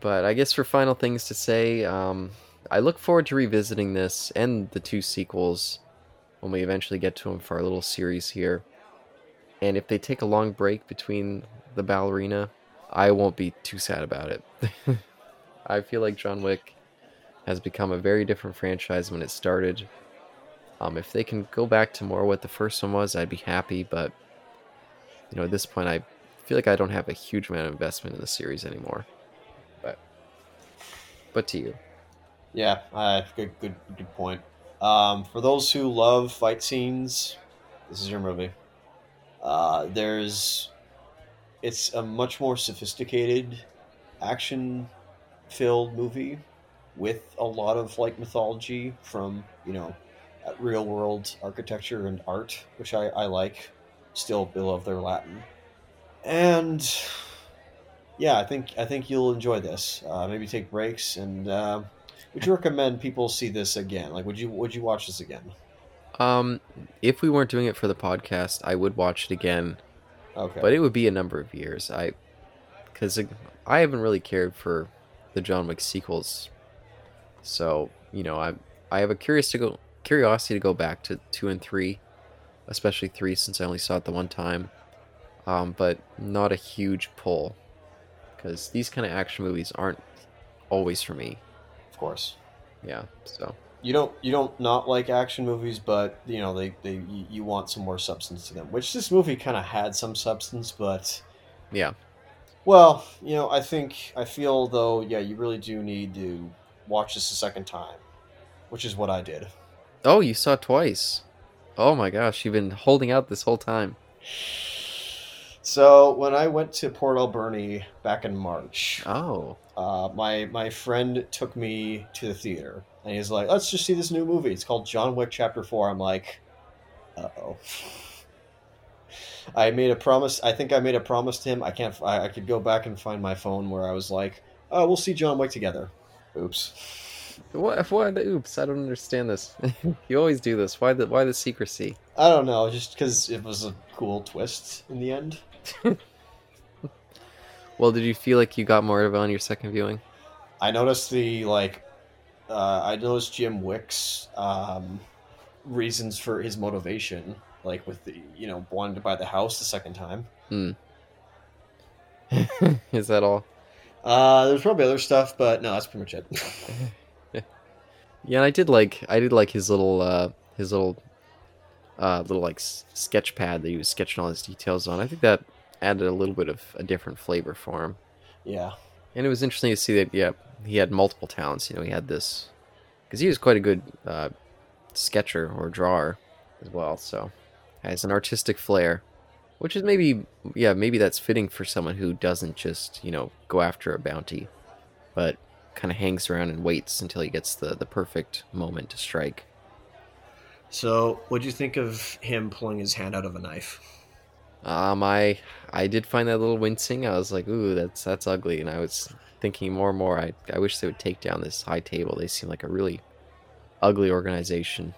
But I guess for final things to say, um, I look forward to revisiting this and the two sequels when we eventually get to them for our little series here. And if they take a long break between the ballerina, I won't be too sad about it. I feel like John Wick has become a very different franchise when it started. Um, if they can go back to more what the first one was, I'd be happy. But you know, at this point, I feel like I don't have a huge amount of investment in the series anymore. But to you, Yeah, uh, good, good, good point. Um, for those who love fight scenes, this is your movie. Uh, there's, it's a much more sophisticated, action-filled movie with a lot of like mythology from you know, uh, real-world architecture and art, which I, I like. Still, love their Latin, and yeah, I think I think you'll enjoy this. Uh, maybe take breaks and. Uh, would you recommend people see this again? Like, would you would you watch this again? um, if we weren't doing it for the podcast, I would watch it again. Okay, But it would be a number of years. I because I haven't really cared for the John Wick sequels, so you know I I have a curious to go curiosity to go back to two and three, especially three since I only saw it the one time. Um, but not a huge pull because these kind of action movies aren't always for me. of course. Yeah, so You don't you don't not like action movies, but you know they, they you want some more substance to them. Which this movie kind of had some substance, but yeah, well, you know I think I feel though yeah you really do need to watch this a second time, which is what I did. Oh, you saw it twice. Oh my gosh, you've been holding out this whole time. So when I went to Port Alberni back in March, Oh, uh, my my friend took me to the theater, and he's like, "Let's just see this new movie. It's called John Wick Chapter 4. I'm like, "Uh oh." I made a promise. I think I made a promise to him. I can't. I, I could go back and find my phone where I was like, "Oh, we'll see John Wick together." Oops. what? Why the oops? I don't understand this. you always do this. Why the why the secrecy? I don't know, just because it was a cool twist in the end. Well, did you feel like you got more of it on your second viewing? I noticed the like. Uh, I noticed Jim Wick's um, reasons for his motivation, like with the you know wanting to buy the house the second time. Hmm. Is that all? Uh, there's probably other stuff, but no, that's pretty much it. Yeah, and I did like I did like his little uh his little uh little like s- sketch pad that he was sketching all his details on. I think that added a little bit of a different flavor for him. yeah, And it was interesting to see that yeah, he had multiple talents, you know, he had this cuz he was quite a good uh sketcher or drawer as well, so has an artistic flair, which is maybe yeah, maybe that's fitting for someone who doesn't just, you know, go after a bounty, but kind of hangs around and waits until he gets the the perfect moment to strike. So, what'd you think of him pulling his hand out of a knife? Um, I I did find that a little wincing. I was like, ooh, that's that's ugly, and I was thinking more and more. I I wish they would take down this high table. They seem like a really ugly organization.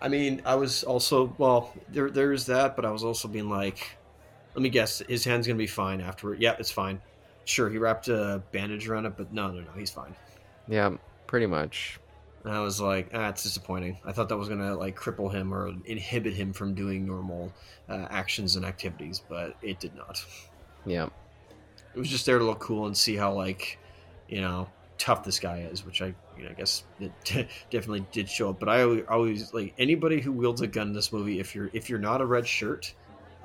I mean, I was also well, there there's that, but I was also being like, let me guess, his hand's gonna be fine afterward. Yeah, it's fine. Sure, he wrapped a bandage around it, but no, no, no, he's fine. Yeah, pretty much. And I was like, ah, it's disappointing. I thought that was gonna like cripple him or inhibit him from doing normal uh, actions and activities, but it did not. Yeah, It was just there to look cool and see how like, you know, tough this guy is, which I, you know, I guess it definitely did show up. But I always, always like anybody who wields a gun in this movie. If you're if you're not a red shirt,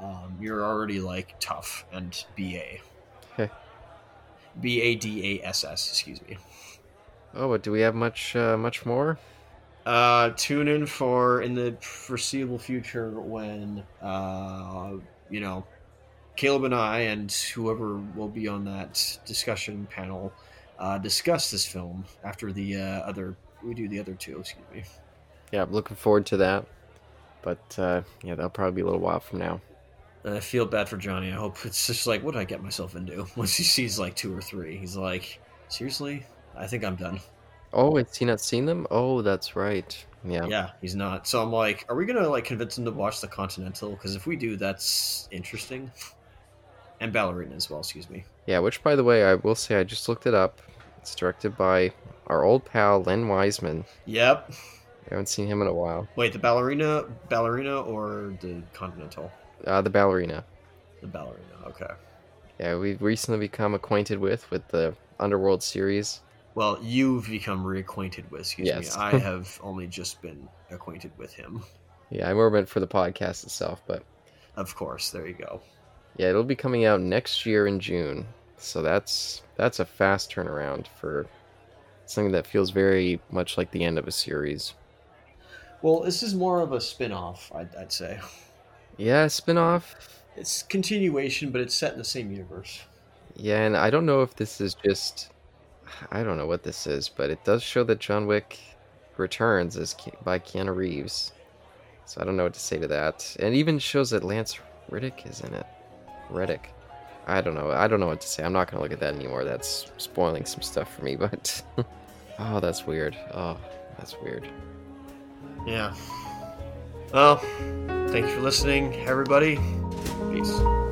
um, you're already like tough and ba. B A D A S S. Excuse me. Oh, but do we have much uh, much more? Uh, tune in for in the foreseeable future when uh, you know Caleb and I and whoever will be on that discussion panel uh, discuss this film after the uh, other we do the other two. Excuse me. Yeah, I'm looking forward to that. But uh, yeah, that'll probably be a little while from now. And I feel bad for Johnny. I hope it's just like, what did I get myself into? Once he sees like two or three, he's like, seriously? I think I'm done. Oh, has he not seen them? Oh, that's right. Yeah. Yeah, he's not. So I'm like, are we gonna like convince him to watch the Continental? Because if we do, that's interesting. And Ballerina as well. Excuse me. Yeah, which, by the way, I will say I just looked it up. It's directed by our old pal Len Wiseman. Yep. I haven't seen him in a while. Wait, the ballerina, ballerina, or the Continental? Uh, the ballerina. The ballerina. Okay. Yeah, we've recently become acquainted with with the Underworld series. Well, you've become reacquainted with. Excuse Yes. me. I have only just been acquainted with him. Yeah, I more meant for the podcast itself, but Of course. There you go. yeah, it'll be coming out next year in June. So that's that's a fast turnaround for something that feels very much like the end of a series. Well, this is more of a spin-off, I'd, I'd say. Yeah, spin-off. It's continuation, but it's set in the same universe. Yeah, and I don't know if this is just I don't know what this is, but it does show that John Wick returns as by Keanu Reeves. So I don't know what to say to that. And even shows that Lance Reddick is in it. Reddick. I don't know. I don't know what to say. I'm not going to look at that anymore. That's spoiling some stuff for me, but Oh, that's weird. Oh, that's weird. Yeah. Well, thank you for listening, everybody. Peace.